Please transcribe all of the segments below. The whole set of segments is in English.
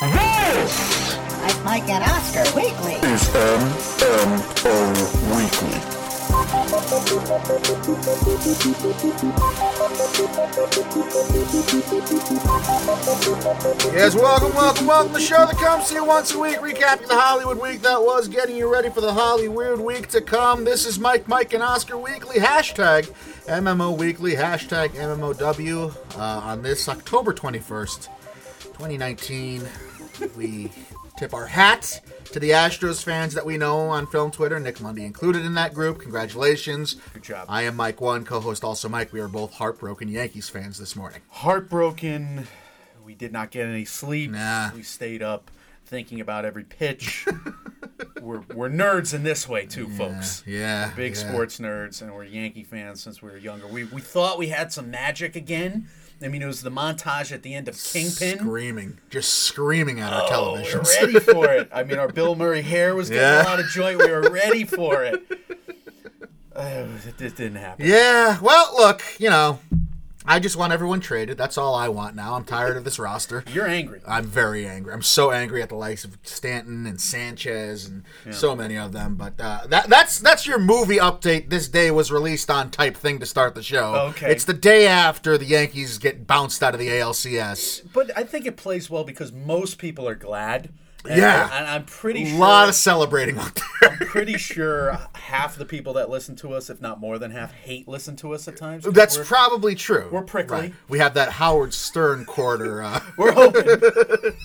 This, like Mike and Oscar Weekly. is MMO Weekly. Yes, welcome, welcome, welcome. To the show that comes to you once a week, recapping the Hollywood week that was, getting you ready for the Hollywood week to come. This is Mike, Mike, and Oscar Weekly. Hashtag MMO Weekly. Hashtag MMOW. Uh, on this October 21st, 2019, we tip our hat to the Astros fans that we know on film Twitter. Nick Mundy included in that group. Congratulations. Good job. I am Mike One, co-host also Mike. We are both heartbroken Yankees fans this morning. Heartbroken. We did not get any sleep. Nah. We stayed up thinking about every pitch. we're, we're nerds in this way too, folks. Yeah, Big yeah. sports nerds, and we're Yankee fans since we were younger. We, we thought we had some magic again. I mean, it was the montage at the end of Kingpin. Screaming, just screaming at our Oh, we were ready for it. I mean, our Bill Murray hair was getting Yeah. a lot of joint. We were ready for it. Uh, it just didn't happen. yeah, well, look, you know, I just want everyone traded. That's all I want now. I'm tired of this roster. You're angry. I'm very angry. I'm so angry at the likes of Stanton and Sanchez and so many of them. But uh, that that's that's your movie update. This day was released on type thing to start the show. Okay. It's the day after the Yankees get bounced out of the ALCS. But I think it plays well because most people are glad. And, Yeah. and I'm pretty sure A lot of celebrating out there. I'm pretty sure half the people that listen to us, if not more than half, hate listen to us at times. That's probably true. we're prickly. Right. We have that Howard Stern quarter. Uh, we're hoping.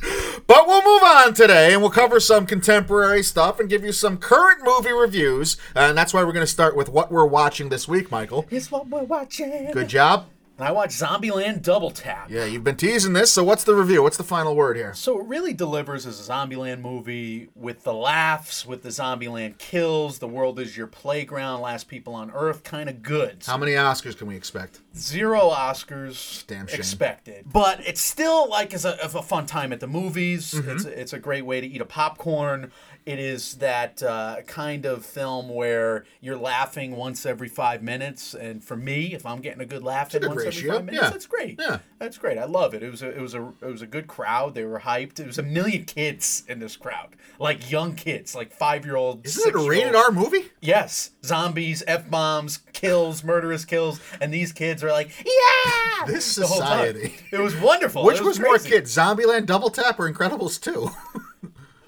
But we'll move on today and we'll cover some contemporary stuff and give you some current movie reviews. And that's why we're going to start with what we're watching this week, Michael. Here's what we're watching. Good job. And I watched Zombieland Double Tap. Yeah, you've been teasing this. So what's the review? What's the final word here? So it really delivers as a Zombieland movie with the laughs, with the Zombieland kills, the world is your playground, last people on Earth, kind of good. How many Oscars can we expect? Zero Oscars Damn shame. expected, but it's still like as a, of a fun time at the movies. Mm-hmm. It's it's a great way to eat a popcorn. It is that uh, kind of film where you're laughing once every five minutes, and for me, if I'm getting a good laugh good once ratio, every five minutes, yeah. that's great. Yeah. that's great. I love it. It was a, it was a it was a good crowd. They were hyped. It was a million kids in this crowd, like young kids, like five year olds. Isn't it a rated R movie? Yes, zombies, f bombs, kills, murderous kills, and these kids are like, yeah. This the whole time. society. It was wonderful. Which It was, more crazy. kids, Zombieland Double Tap or Incredibles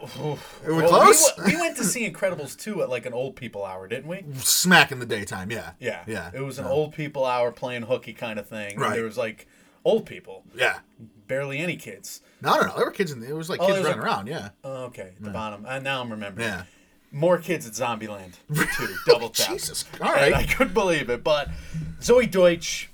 2? Were we Well, close? We, we went to see Incredibles 2 at like an old people hour, didn't we? Smack in the daytime, yeah. Yeah. Yeah. It was an old people hour playing hooky kind of thing. Right. There was like old people, Yeah. barely any kids. No, no, no. There were kids in there. It was like Oh, kids was running around, yeah. Oh, okay, at the bottom. And now I'm remembering. Yeah. More kids at Zombieland 2, double tap. Jesus. All And. I couldn't believe it. But Zoey Deutch,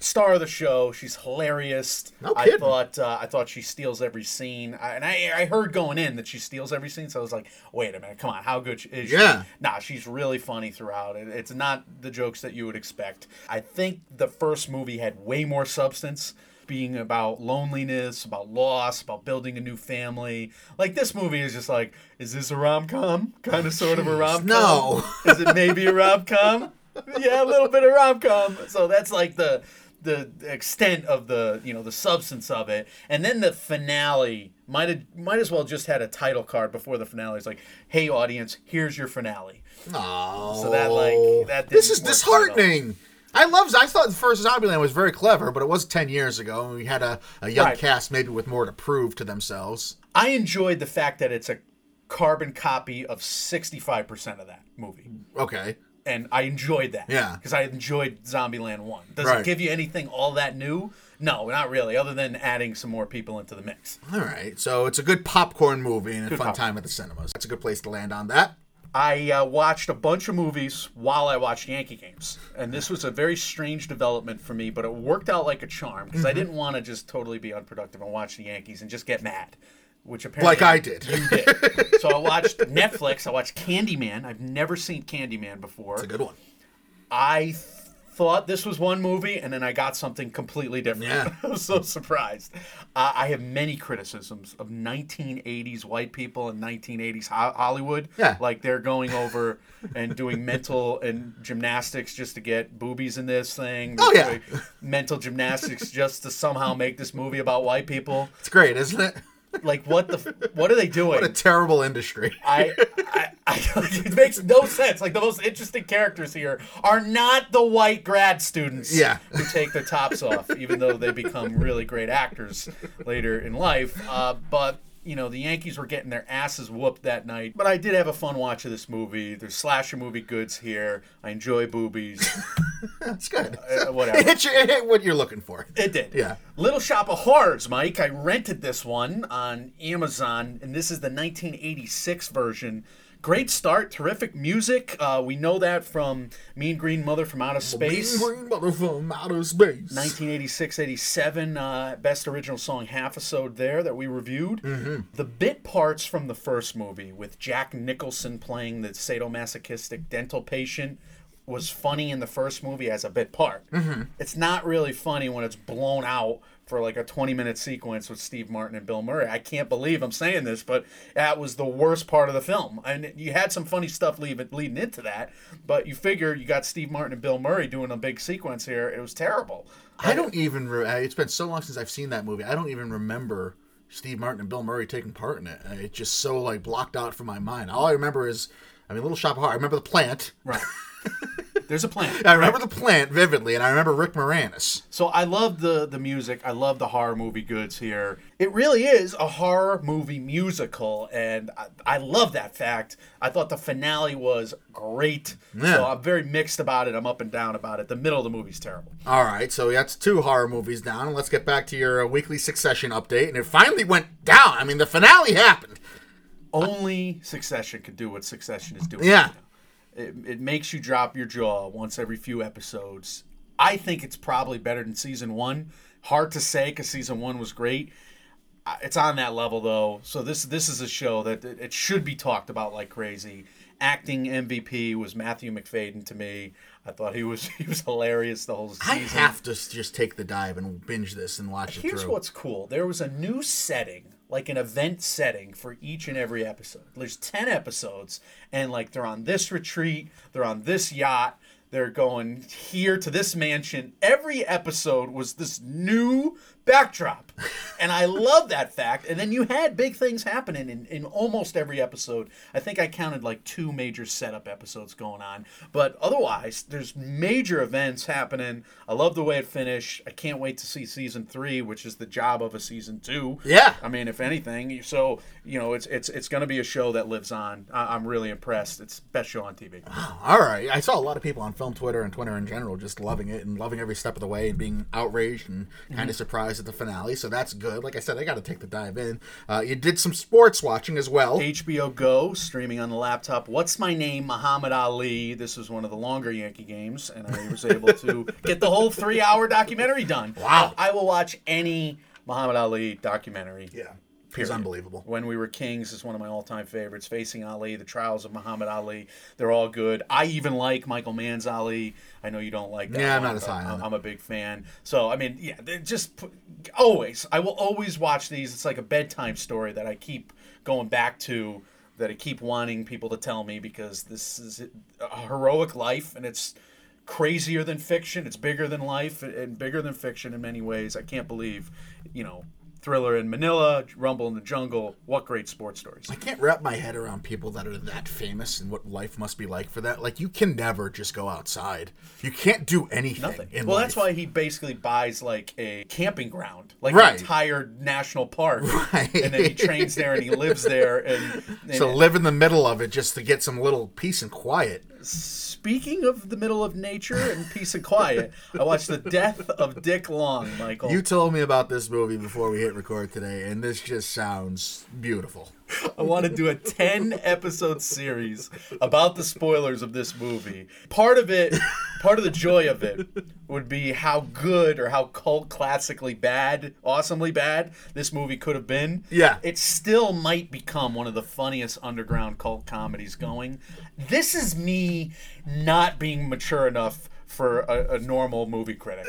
star of the show, she's hilarious. No kidding. I thought uh, I thought she steals every scene, I, and I I heard going in that she steals every scene. So I was like, wait a minute, come on, how good is she? Yeah. Nah, she's really funny throughout. It, it's not the jokes that you would expect. I think the first movie had way more substance. Being about loneliness, about loss, about building a new family. Like this movie is just like, is this a rom com? Kind of, sort of a rom com. no. Is it maybe a rom com? yeah, a little bit of rom com. So that's like the the extent of the you know the substance of it, and then the finale might have might as well just had a title card before the finale. It's like, hey audience, here's your finale. Oh. So that, like, that This is work at all. disheartening. I love. I thought the first Zombieland was very clever, but it was ten years ago, and we had a, a young Right. cast, maybe with more to prove to themselves. I enjoyed the fact that it's a carbon copy of sixty five percent of that movie. Okay. And I enjoyed that. Yeah. because I enjoyed Zombieland One. Does Right. it give you anything all that new? No, not really. Other than adding some more people into the mix. All right. So it's a good popcorn movie and a fun popcorn. time at the cinemas. That's a good place to land on that. I uh, watched a bunch of movies while I watched Yankee games, and this was a very strange development for me. But it worked out like a charm because Mm-hmm. I didn't want to just totally be unproductive and watch the Yankees and just get mad. Which apparently Like I did. You did. so I watched Netflix. I watched Candyman. I've never seen Candyman before. It's a good one. I th- thought this was one movie, and then I got something completely different. Yeah. I was so surprised. Uh, I have many criticisms of 1980s white people and 1980s ho- Hollywood. Yeah. Like they're going over and doing mental and gymnastics just to get boobies in this thing. Oh, yeah. Mental gymnastics just to somehow make this movie about white people. It's great, isn't it? Like what the what are they doing? What a terrible industry. I, I, I it makes no sense. Like the most interesting characters here are not the white grad students Yeah. who take their tops off, even though they become really great actors later in life. Uh, but you know, the Yankees were getting their asses whooped that night. But I did have a fun watch of this movie. There's slasher movie goods here. I enjoy boobies. That's good. Uh, whatever. It hit, you, it hit what you're looking for. It did. Yeah. Little Shop of Horrors, Mike. I rented this one on Amazon, and this is the 1986 version. Great start, terrific music. Uh, we know that from Mean Green Mother from Outer Space. Mean green mother from outer space. 1986 87, uh, best original song half episode there that we reviewed. Mm-hmm. The bit parts from the first movie with Jack Nicholson playing the sadomasochistic dental patient was funny in the first movie as a bit part. Mm-hmm. It's not really funny when it's blown out for like a 20 minute sequence with Steve Martin and Bill Murray. I can't believe I'm saying this, but that was the worst part of the film. And you had some funny stuff leading, leading into that, but you figure you got Steve Martin and Bill Murray doing a big sequence here. It was terrible. I don't even. Re- it's been so long since I've seen that movie. I don't even remember Steve Martin and Bill Murray taking part in it. It's just so like blocked out from my mind. All I remember is, I mean, Little Shop of Horrors. I remember the plant. Right. There's a plant. I remember the plant vividly, and I remember Rick Moranis. So I love the the music. I love the horror movie goods here. It really is a horror movie musical, and I, I love that fact. I thought the finale was great. Yeah. So I'm very mixed about it. I'm up and down about it. The middle of the movie's terrible. All right, so that's two horror movies down. Let's get back to your uh, weekly Succession update, and it finally went down. I mean, the finale happened. Only Succession could do what Succession is doing. Yeah. right. It, it makes you drop your jaw once every few episodes. I think it's probably better than season one. Hard to say because season one was great. It's on that level though, so this this is a show that it should be talked about like crazy. Acting MVP was Matthew Macfadyen to me. I thought he was he was hilarious the whole season. I have to just take the dive and binge this and watch it Here's what's cool. There was a new setting, like an event setting for each and every episode. There's 10 episodes and like they're on this retreat, they're on this yacht, they're going here to this mansion. Every episode was this new backdrop. And I love that fact. And then you had big things happening in, in almost every episode. I think I counted like two major setup episodes going on. But otherwise, there's major events happening. I love the way it finished. I can't wait to see season three, which is the job of a season two. Yeah. I mean, if anything, so you know, it's it's it's going to be a show that lives on. I, I'm really impressed. It's best show on TV. All right. I saw a lot of people on film Twitter and Twitter in general just loving it and loving every step of the way and being outraged and kind of mm-hmm. surprised at the finale. So that's good. Like I said, I got to take the dive in. Uh, you did some sports watching as well. HBO Go streaming on the laptop. What's my name? Muhammad Ali. This was one of the longer Yankee games, and I was able to get the whole three-hour documentary done. Wow. I will watch any Muhammad Ali documentary. Yeah. It's unbelievable. When We Were Kings is one of my all-time favorites. Facing Ali, The Trials of Muhammad Ali, they're all good. I even like Michael Mann's Ali. I know you don't like that. Yeah, I'm not as high on I'm. A big fan. So I mean, yeah, they just always. I will always watch these. It's like a bedtime story that I keep going back to. That I keep wanting people to tell me because this is a heroic life and it's crazier than fiction. It's bigger than life and bigger than fiction in many ways. I can't believe, you know, Thrilla in Manila, Rumble in the Jungle. What great sports stories. I can't wrap my head around people that are that famous and what life must be like for that. Like, you can never just go outside. You can't do anything. Nothing. In Well, life. that's why he basically buys like a camping ground, like Right. an entire national park, Right. and then he trains there and he lives there. And, and So live in the middle of it just to get some little peace and quiet. Speaking of the middle of nature and peace and quiet, I watched the death of Dick Long, Michael. You told me about this movie before we hit record today, and this just sounds beautiful. I want to do a 10 episode series about the spoilers of this movie. Part of it, part of the joy of it would be how good or how cult classically bad, awesomely bad this movie could have been. Yeah. It still might become one of the funniest underground cult comedies going. This is me not being mature enough for a, a normal movie critic.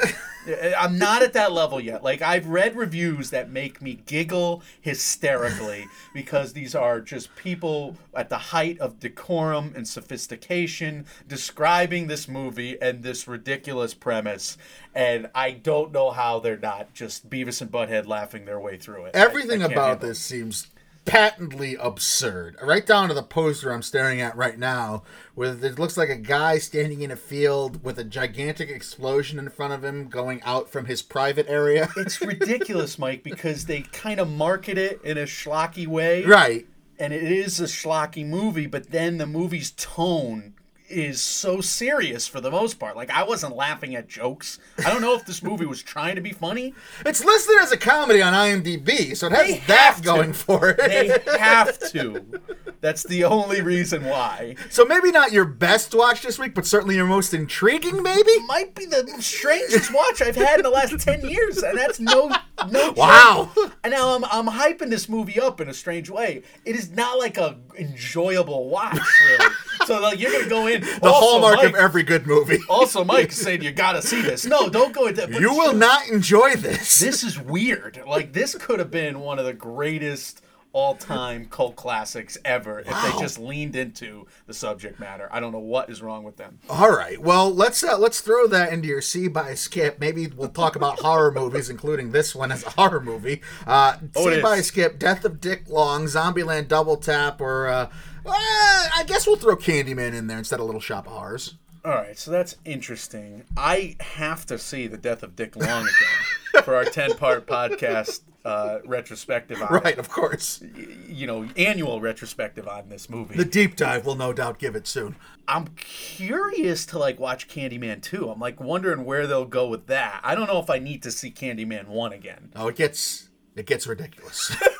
I'm not at that level yet. Like I've read reviews that make me giggle hysterically because these are just people at the height of decorum and sophistication describing this movie and this ridiculous premise. And I don't know how they're not just Beavis and Butthead laughing their way through it. Everything I can't about this seems patently absurd. Right down to the poster I'm staring at right now, where it looks like a guy standing in a field with a gigantic explosion in front of him going out from his private area. It's ridiculous, Mike, because they kind of market it in a schlocky way. right. and it is a schlocky movie, but then the movie's tone is so serious for the most part. Like I wasn't laughing at jokes. I don't know if this movie was trying to be funny. It's listed as a comedy on IMDb, so it has that going for it. They have to. That's the only reason why. so maybe not your best watch this week, but certainly your most intriguing, maybe? Might be the strangest watch I've had in the last ten years, and that's no no. joke. Wow. And now I'm I'm hyping this movie up in a strange way. It is not like a enjoyable watch, really. so like you're gonna go in The hallmark of every good movie. Also, Mike saying you gotta see this. No, don't go into. but You will not enjoy this. This is weird. Like this could have been one of the greatest all-time cult classics ever if they just leaned into the subject matter. I don't know what is wrong with them. All right. Well, let's uh, let's throw that into your see buy skip. Maybe we'll talk about horror movies, including this one as a horror movie. Uh, Oh, see buy is. skip, Death of Dick Long, Zombieland Double Tap, or uh, uh, I guess we'll throw Candyman in there instead of Little Shop of Horrors. All right, so that's interesting. I have to see the death of Dick Long again for our ten-part podcast uh, retrospective. On, Right, of course. You know, annual retrospective on this movie. The deep dive will no doubt give it soon. I'm curious to like watch Candyman 2. I'm like wondering where they'll go with that. I don't know if I need to see Candyman 1 again. Oh, it gets it gets ridiculous.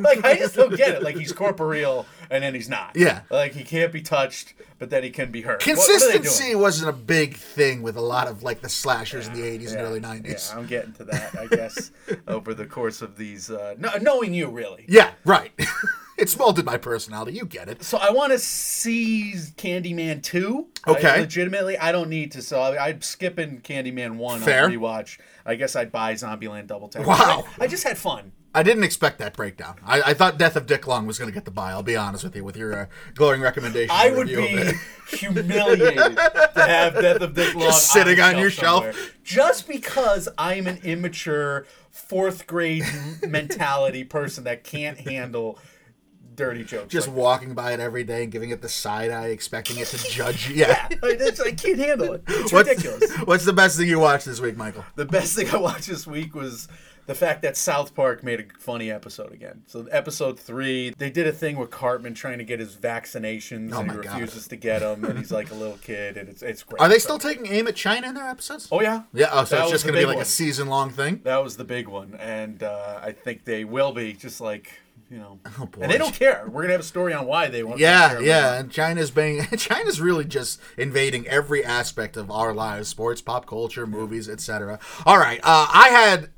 Like I just don't get it. Like he's corporeal and then he's not. Yeah. Like he can't be touched, but then he can be hurt. What- what are they doing? Consistency wasn't a big thing with a lot of like the slashers in the 80s and early 90s. Yeah, I'm getting to that, I guess, over the course of these uh no, knowing you really. Yeah, right. it's molded my personality. You get it. So I want to see Candyman 2. Okay. I- legitimately, I don't need to. So I, I'm skipping Candyman 1 Fair. on rewatch. I guess I'd buy Zombieland Double Tap. Wow. I, I just had fun. I didn't expect that breakdown. I, I thought Death of Dick Long was going to get the buy. I'll be honest with you with your uh, glowing recommendation. I would be humiliated to have Death of Dick Long Just sitting on, on your shelf. somewhere. just because I'm an immature fourth grade mentality person that can't handle dirty jokes. just like walking by it every day and giving it the side eye, expecting it to judge you. Yeah. that. I, I can't handle it. It's What's, ridiculous. what's the best thing you watched this week, Michael? The best thing I watched this week was the fact that South Park made a funny episode again. So episode three, they did a thing with Cartman trying to get his vaccinations Oh and he my God. refuses to get them, and he's like a little kid, and it's it's great. Are they So- still taking aim at China in their episodes? Oh yeah, yeah. Oh, so That it's just going to be like one. a season long thing. That was the big one, and uh, I think they will be just like you know, Oh, and they don't care. We're gonna have a story on why they want. Yeah, care yeah, and China's being China's really just invading every aspect of our lives: sports, pop culture, movies, etc. All right, uh, I had.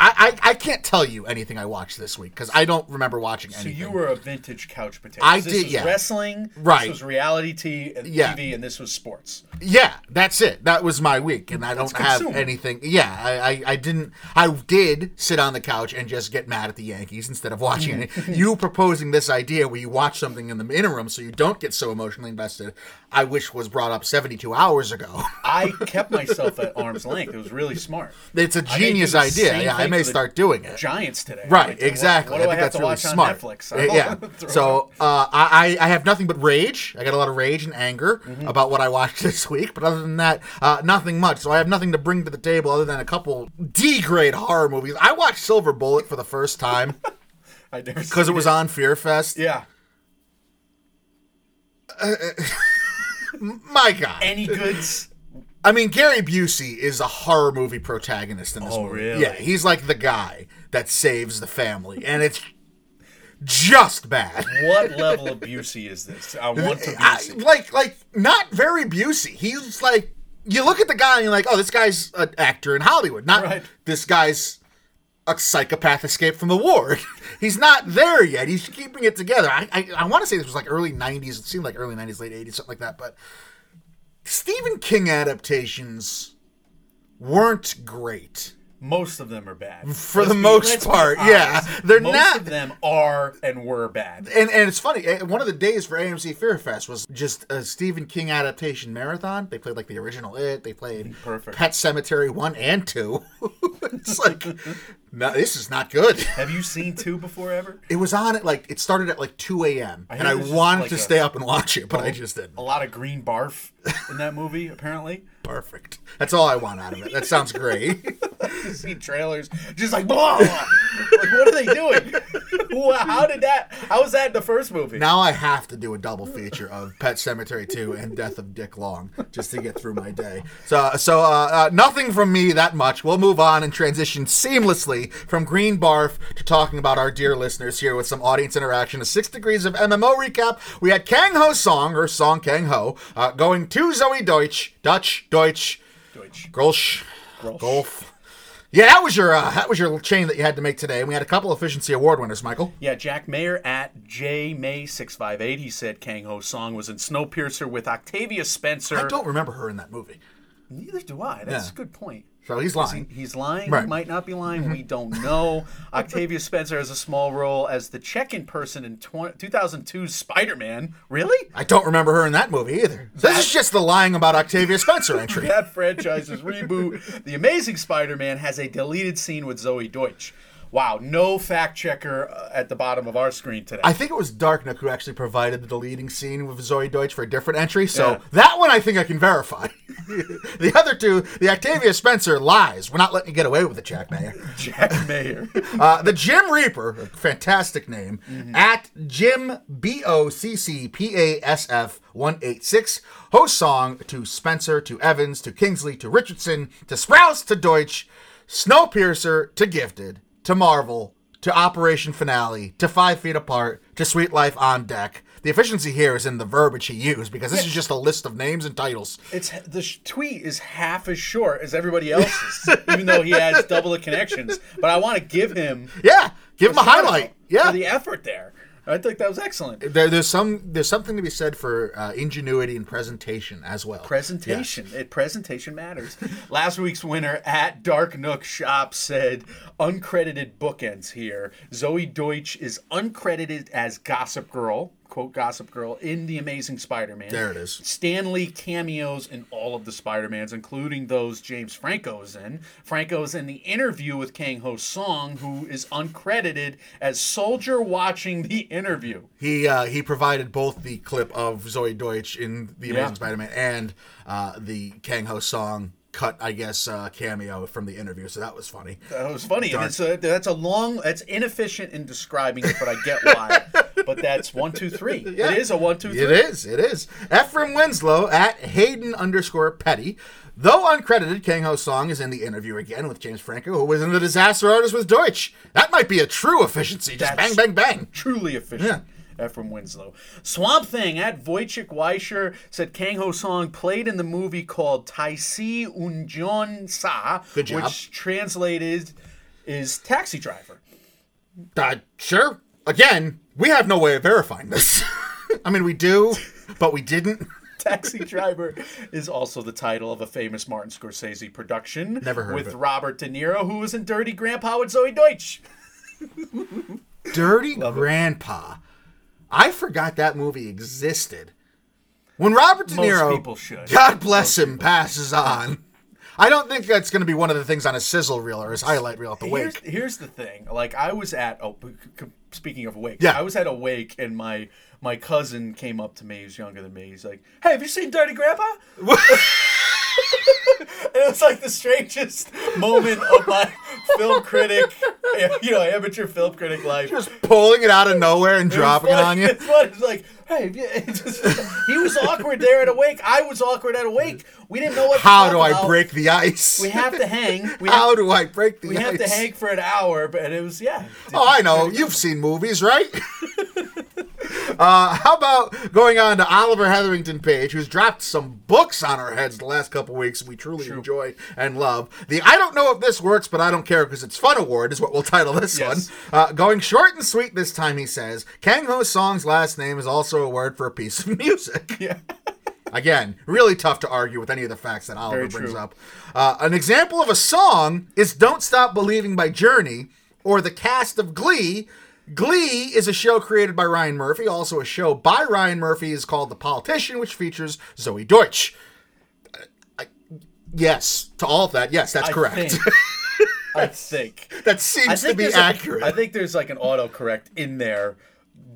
I, I, I can't tell you anything I watched this week because I don't remember watching anything. So you were a vintage couch potato. I this did, was yeah. Wrestling, Right. This was reality t- and Yeah. TV, and this was sports. Yeah, that's it. That was my week, and I don't have anything. Yeah, I, I, I didn't. I did sit on the couch and just get mad at the Yankees instead of watching it. You proposing this idea where you watch something in the interim so you don't get so emotionally invested, I wish was brought up 72 hours ago. I kept myself at arm's length. It was really smart. It's a genius idea. Yeah, may start doing it. Giants today. Right, Like, exactly. What, do I, think have that's to really watch smart. on Netflix? Uh, yeah. So uh, I I have nothing but rage. I got a lot of rage and anger Mm-hmm. about what I watched this week. But other than that, uh, nothing much. So I have nothing to bring to the table other than a couple D grade horror movies. I watched Silver Bullet for the first time I never because it was on Fear Fest. Yeah. My God. Any goods? I mean, Gary Busey is a horror movie protagonist in this Oh, movie. really? Yeah, he's like the guy that saves the family, and it's just bad. What level of Busey is this? I want to I- like like not very Busey. He's like you look at the guy and you're like, oh, this guy's an actor in Hollywood. Not Right. this guy's a psychopath escaped from the ward. He's not there yet. He's keeping it together. I I, I want to say this was like early '90s. It seemed like early '90s, late '80s, something like that. But Stephen King adaptations weren't great. Most of them are bad. For the be- most part, yeah. They're Most not- of them are and were bad. And and it's funny. eh, One of the days for AMC Fear Fest was just a Stephen King adaptation marathon. They played like the original It. They played Perfect. Pet Sematary one and two. it's like, no, this is not good. Have you seen two before ever? It was on at like it started at like two a.m. and I wanted like to a- stay up and watch it, but I just didn't. A lot of green barf in that movie, apparently. Perfect. That's all I want out of it. That sounds great. See trailers, just like blah. like, what are they doing? How did that? How was that in the first movie? now I have to do a double feature of Pet Sematary 2 and Death of Dick Long just to get through my day. So, so uh, uh, nothing from me that much. We'll move on and transition seamlessly from Green Barf to talking about our dear listeners here with some audience interaction. A six degrees of MMO recap. We had Kang Ho song or song Kang Ho uh, going to Zoey Deutch, Dutch, Deutsch, Deutsch. Grolsch. Golf. Yeah, that was your uh, that was your chain that you had to make today. And we had a couple efficiency award winners, Michael. Yeah, Jack Mayer at J May six five eight. He said Kang Ho's song was in Snowpiercer with Octavia Spencer. I don't remember her in that movie, Neither do I. That's Yeah. a good point. So he's lying. He's lying. Right. He might not be lying. We mm-hmm. don't know. Octavia Spencer has a small role as the check-in person in 20, 2002's Spider-Man. Really? I don't remember her in that movie either. This is just the lying about Octavia Spencer entry. That franchise's reboot, The Amazing Spider-Man, has a deleted scene with Zoey Deutch. Wow, no fact checker uh, at the bottom of our screen today. I think it was Darknook who actually provided the deleting scene with Zoey Deutch for a different entry, so Yeah. that one I think I can verify. the other two, the Octavia Spencer lies. We're not letting you get away with it, Jack Mayer. Jack Mayer. Uh, the Jim Reaper, a fantastic name, at Jim B O C C P A S F 186, host song to Spencer, to Evans, to Kingsley, to Richardson, to Sprouse, to Deutch, Snowpiercer, to Gifted, to Marvel, to Operation Finale, to Five Feet Apart, to Suite Life on Deck. The efficiency here is in the verbiage he used because this is just a list of names and titles. It's the sh- tweet is half as short as everybody else's, even though he has double the connections. But I want to give him Yeah, give him a highlight. for Yeah, the effort there. I think that was excellent. there, there's some there's something to be said for uh, ingenuity and presentation as well. Presentation. It presentation matters. Last week's winner at Dark Nook Shop said uncredited bookends here. Zoey Deutch is uncredited as Gossip Girl, quote Gossip Girl, in The Amazing Spider-Man. There it is. Stanley cameos in all of the Spider-Mans, including those James Franco is in. Franco is in the interview with Kang Ho Song, who is uncredited as Soldier watching the interview. He uh, he provided both the clip of Zoey Deutch in The Amazing Yeah. Spider-Man and uh, the Kang Ho song cut, I guess, uh, cameo from the interview. So that was funny. That was funny. And it's a, that's a long. That's inefficient in describing it, but I get why. but that's one, two, three. Yeah. It is a one, two, three. It is. It is. Ephraim Winslow at Hayden underscore Petty. Though uncredited, Kang Ho's song is in the interview again with James Franco, who was in the Disaster Artist with Deutch. That might be a true efficiency. Just That's- bang, bang, bang. Truly efficient. Ephraim Winslow. Swamp Thing at Wojciech Weischer said Kang Ho Song played in the movie called Taisi Unjon Sa, which translated is taxi driver. Uh, sure. Again, we have no way of verifying this. I mean, we do, but we didn't. Taxi Driver is also the title of a famous Martin Scorsese production. Never heard with it. Robert De Niro, who was in Dirty Grandpa with Zoey Deutch. Dirty Grandpa. I forgot that movie existed. When Robert De Most Niro, people should. God bless him, passes on. I don't think that's going to be one of the things on his sizzle reel or his highlight reel at the Here's, wake. here's the thing. Like I was at oh, speaking of wake, Yeah. I was at a wake and my my cousin came up to me. He's younger than me. He's like, "Hey, have you seen Dirty Grandpa?" and it was like the strangest moment of my film critic, you know, amateur film critic life. Just pulling it out of nowhere and It dropping it on you. It's fun. It's like, hey, it's just- he was awkward there at a wake. I was awkward at a wake. We didn't know what. to How do I break the ice? We have to hang. We How have, do I break the we ice? We have to hang for an hour, but it was yeah. Oh, I know. You've seen movies, right? uh, how about going on to Oliver Hetherington Page, who's dropped some books on our heads the last couple weeks we truly enjoy and love. The I don't know if this works, but I don't care because it's fun award is what we'll title this Yes. one. Uh, going short and sweet this time, he says. Kang Ho's song's last name is also a word for a piece of music. Yeah. Again, really tough to argue with any of the facts that Oliver brings true. up. Uh, an example of a song is Don't Stop Believing by Journey or the cast of Glee. Glee is a show created by Ryan Murphy. Also, a show by Ryan Murphy is called The Politician, which features Zoey Deutch. I- yes, to all of that, yes, that's I correct. think- I think. that I seems to be accurate. I think there's like an autocorrect in there.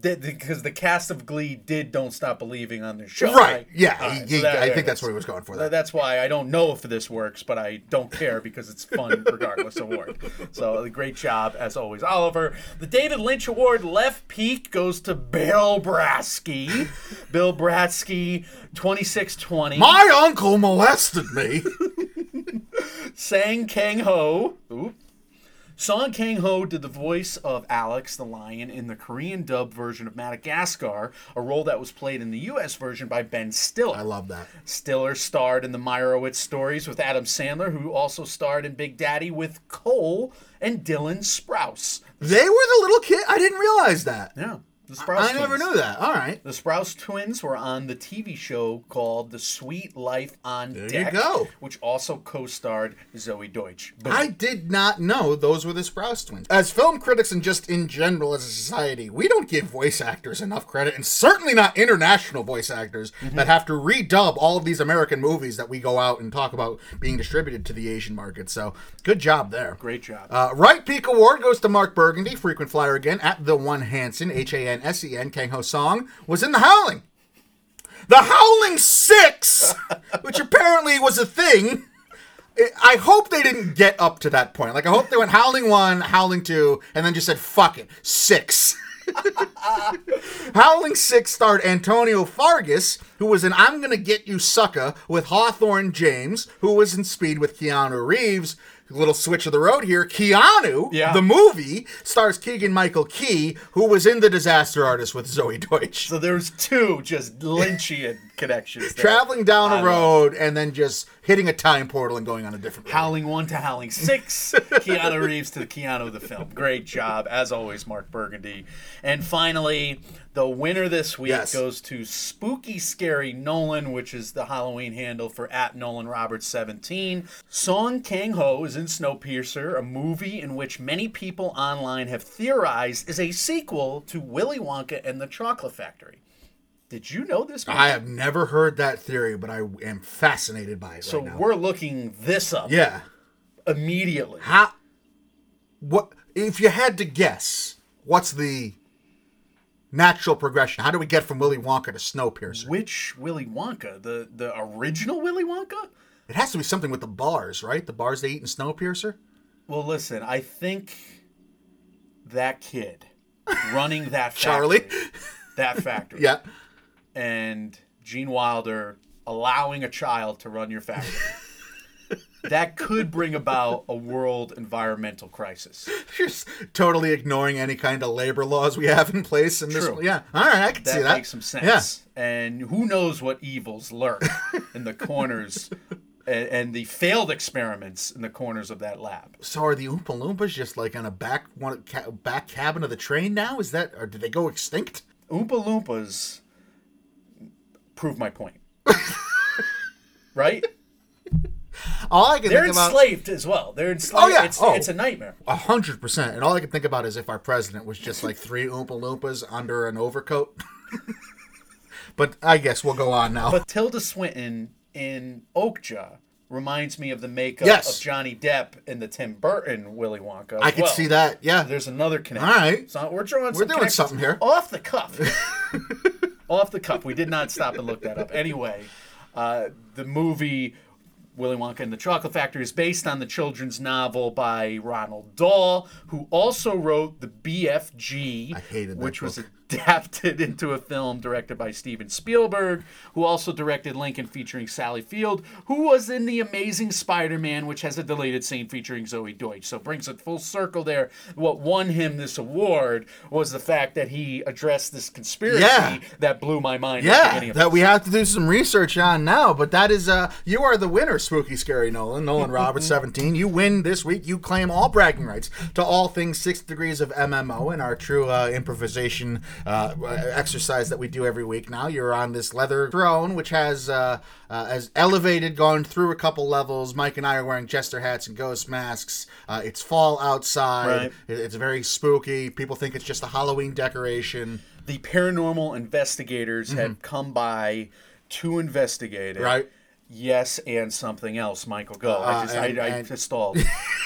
That- Because the cast of Glee did "Don't Stop Believing" on their show, right. Yeah, All he- right, he- so that- I think that's what he was going for. Th- There. That's why I don't know if this works, but I don't care because it's fun regardless of award. So great job as always, Oliver. The David Lynch Award left peak goes to Bill Bratsky. Bill Bratsky, twenty six twenty. My uncle molested me. Sang Kang Ho. Oop. Song Kang Ho did the voice of Alex the Lion in the Korean dub version of Madagascar, a role that was played in the US version by Ben Stiller. I love that. Stiller starred in the Meyerowitz stories with Adam Sandler, who also starred in Big Daddy with Cole and Dylan Sprouse. They were the little kid. I didn't realize that. Yeah, the Sprouse I never twins. knew that. All right. The Sprouse twins were on the TV show called The Suite Life on you Deck, go. which also co-starred Zoey Deutch. Boom. I did not know those were the Sprouse twins. As film critics and just in general as a society, we don't give voice actors enough credit, and certainly not international voice actors that have to redub all of these American movies that we go out and talk about being distributed to the Asian market. So, good job there. Great job. Uh, right Peak Award goes to Mark Burgundy, frequent flyer again, at the one Hanson, H A N S E N, Kang Ho Song, was in The Howling. The Howling Six, which apparently was a thing. I- I hope they didn't get up to that point. Like, I hope they went Howling 1, Howling 2, and then just said, fuck it, 6. Howling 6 starred Antonio Fargas, who was in I'm Gonna Get You Sucker with Hawthorne James, who was in Speed with Keanu Reeves. Little switch of the road here. Keanu, Yeah. the movie, stars Keegan Michael Key, who was in The Disaster Artist with Zoey Deutch. so there's two just Lynchian connections. There. Traveling down I a road and then just hitting a time portal and going on a different road. Howling 1 to Howling 6. Keanu Reeves to the Keanu of the film. Great job, as always, Mark Burgundy. And finally, the winner this week Yes. goes to Spooky Scary Nolan, which is the Halloween handle for at Nolan Roberts 17. Song Kang Ho is in Snowpiercer, a movie in which many people online have theorized is a sequel to Willy Wonka and the Chocolate Factory. Did you know this? I have never heard that theory, but I am fascinated by it so right now. we're looking this up yeah. immediately. How? What? If you had to guess, what's the natural progression? How do we get from Willy Wonka to Snowpiercer? Which Willy Wonka? The the original Willy Wonka? It has to be something with the bars, right? The bars they eat in Snowpiercer. Well, listen, I think that kid running that factory, Charlie. that factory, Yeah. And Gene Wilder allowing a child to run your factory. that could bring about a world environmental crisis. Just totally ignoring any kind of labor laws we have in place in this. True. Yeah. All right, I can That, see that. makes some sense. Yeah. And who knows what evils lurk in the corners and, and the failed experiments in the corners of that lab. So are the Oompa Loompas just like on a back one ca- back cabin of the train now? Is that or did they go extinct? Oompa Loompas prove my point. right? All I can They're think about enslaved as well. They're enslaved. Oh, yeah. It's, Oh. it's a nightmare. a hundred percent, and all I can think about is if our president was just like three Oompa Loompas under an overcoat. but I guess we'll go on now. But Tilda Swinton in Okja reminds me of the makeup Yes. of Johnny Depp in the Tim Burton Willy Wonka. I can well. see that. Yeah. There's another connection. All right. So we're drawing We're doing something here. Off the cuff. Off the cuff. We did not stop and look that up. Anyway, uh, the movie Willy Wonka and the Chocolate Factory is based on the children's novel by Roald Dahl, who also wrote the BFG, I hated that which was book. Adapted into a film directed by Steven Spielberg, who also directed Lincoln featuring Sally Field, who was in The Amazing Spider-Man, which has a deleted scene featuring Zoey Deutch. So brings it full circle there. What won him this award was the fact that he addressed this conspiracy Yeah. that blew my mind. Yeah, that we have to do some research on now. But that is, uh, you are the winner, Spooky Scary Nolan. Nolan Roberts, 17. You win this week. You claim all bragging rights to all things Six Degrees of MMO and our true uh, improvisation uh, exercise that we do every week. Now you're on this leather throne, which has uh, uh, has elevated, gone through a couple levels. Mike and I are wearing jester hats and ghost masks. Uh, it's fall outside. Right. It- it's very spooky. People think it's just a Halloween decoration. The paranormal investigators had come by to investigate it. Mm-hmm. Right. Yes, and something else. Michael, go. Uh, I just, and- I, I and- just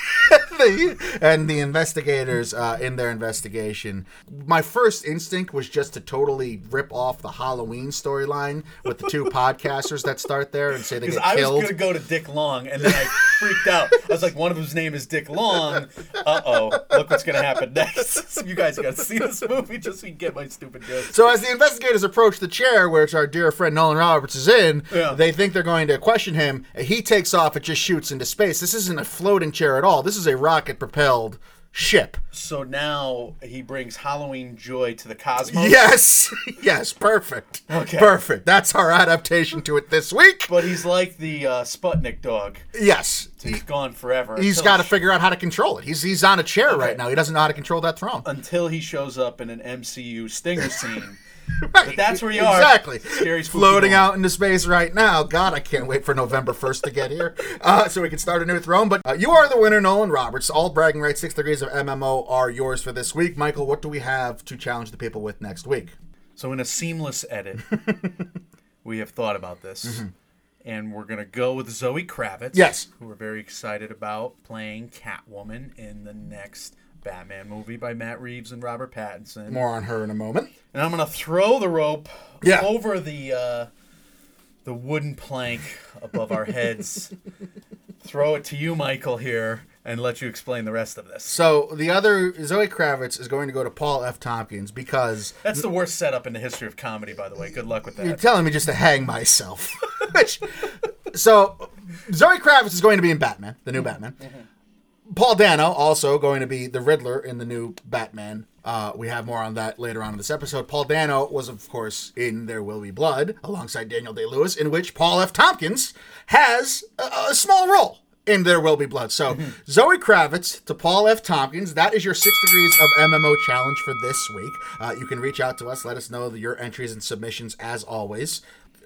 stalled. and the investigators uh, in their investigation my first instinct was just to totally rip off the halloween storyline with the two podcasters that start there and say they Because get I was going to go to Dick Long, and then I freaked out. I was like, one of them's name is Dick Long. Uh oh, look what's going to happen next. you guys got to see this movie just so you get my stupid jokes. so as the investigators approach the chair which our dear friend nolan roberts is in Yeah. they think they're going to question him he takes off it just shoots into space this isn't a floating chair at all this is a rocket propelled ship So now he brings Halloween joy to the cosmos. yes yes perfect Okay. perfect that's our adaptation to it this week But he's like the uh, Sputnik dog. yes He's gone forever. He's got to figure out how to control it. He's he's on a chair right now. He doesn't know how to control that throne. until he shows up in an MCU stinger scene. But that's where you are. Exactly. Scary Floating ball. out into space right now. God, I can't wait for November 1st to get here uh, so we can start a new throne. But uh, you are the winner, Nolan Roberts. All bragging rights, six degrees of MMO are yours for this week. Michael, what do we have to challenge the people with next week? So in a seamless edit, we have thought about this, and we're gonna go with Zoe Kravitz. Mm-hmm. Yes. who we're very excited about playing Catwoman in the next Batman movie by Matt Reeves and Robert Pattinson. More on her in a moment. And I'm gonna throw the rope Yeah. over the uh, the wooden plank above our heads. throw it to you, Michael, here, and let you explain the rest of this. So the other, Zoe Kravitz, is going to go to Paul F. Tompkins because That's the worst setup in the history of comedy, by the way. Good luck with that. You're telling me just to hang myself. So, Zoe Kravitz is going to be in Batman, the new Batman. Paul Dano also going to be the Riddler in the new Batman. Uh, we have more on that later on in this episode. Paul Dano was, of course, in There Will Be Blood alongside Daniel Day Lewis, in which Paul F. Tompkins has a, a small role in There Will Be Blood. So, Zoe Kravitz to Paul F. Tompkins. That is your six degrees of MMO challenge for this week. Uh, you can reach out to us. Let us know your entries and submissions as always.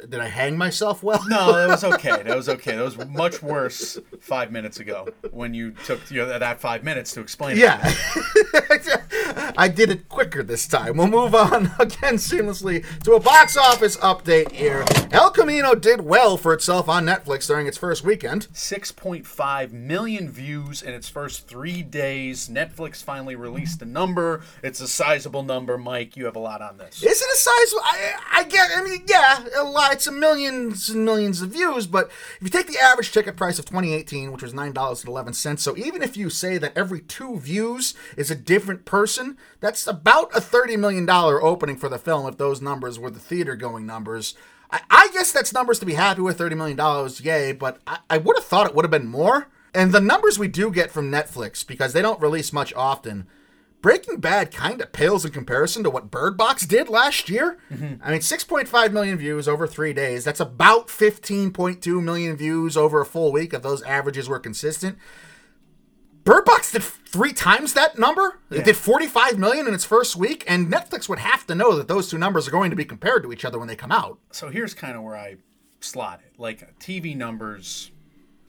Did I hang myself well? No, that was okay. That was okay. That was much worse five minutes ago when you took you know, that five minutes to explain it. Yeah. I did it quicker this time. We'll move on again seamlessly to a box office update here. El Camino did well for itself on Netflix during its first weekend. 6.5 million views in its first three days. Netflix finally released a number. It's a sizable number. Mike, you have a lot on this. Is it a sizable? I, I get. I mean, yeah, a lot. It's a millions and millions of views. But if you take the average ticket price of 2018, which was nine dollars and eleven cents, so even if you say that every two views is a different person, that's about a 30 million dollar opening for the film. If those numbers were the theater going numbers. I, I guess that's numbers to be happy with. $30 million, yay, but I, I would have thought it would have been more. And the numbers we do get from Netflix, because they don't release much often, Breaking Bad kind of pales in comparison to what Bird Box did last year. Mm-hmm. I mean, 6.5 million views over three days. That's about 15.2 million views over a full week if those averages were consistent. Bird Box did three times that number. It did 45 million in its first week, and Netflix would have to know that those two numbers are going to be compared to each other when they come out. So here's kind of where I slot it. Like TV numbers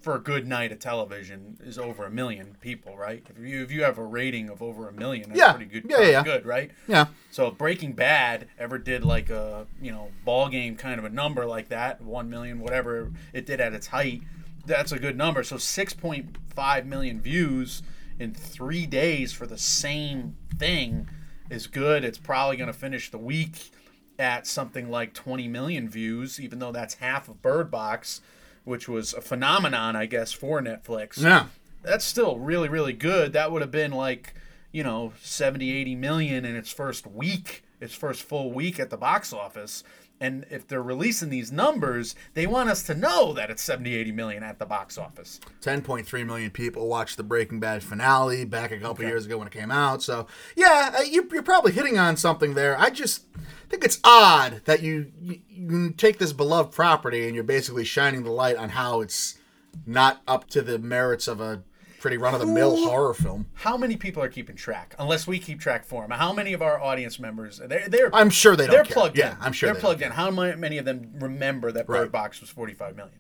for a good night of television is over a million people, right? If you if you have a rating of over a million, that's Yeah. pretty good. Yeah, yeah, yeah. Good, right? Yeah. So if Breaking Bad ever did like a you know ball game kind of a number like that, one million, whatever it did at its height, that's a good number. So six point five million views in three days for the same thing is good. It's probably going to finish the week at something like 20 million views, even though that's half of Bird Box, which was a phenomenon, I guess, for Netflix. Yeah. that's still really really good. That would have been like you know 70 80 million in its first week its first full week at the box office and if they're releasing these numbers they want us to know that it's 70 80 million at the box office 10.3 million people watched the Breaking Bad finale back a couple years ago when it came out. So, yeah, uh, you, you're probably hitting on something there. I just think it's odd that you, you, you take this beloved property and you're basically shining the light on how it's not up to the merits of a pretty run of the mill horror film. How many people are keeping track? Unless we keep track for them. How many of our audience members? They're, they're I'm sure they don't They're care. plugged Yeah, in. I'm sure they're they plugged in. How many of them remember that Right. Box was 45 million?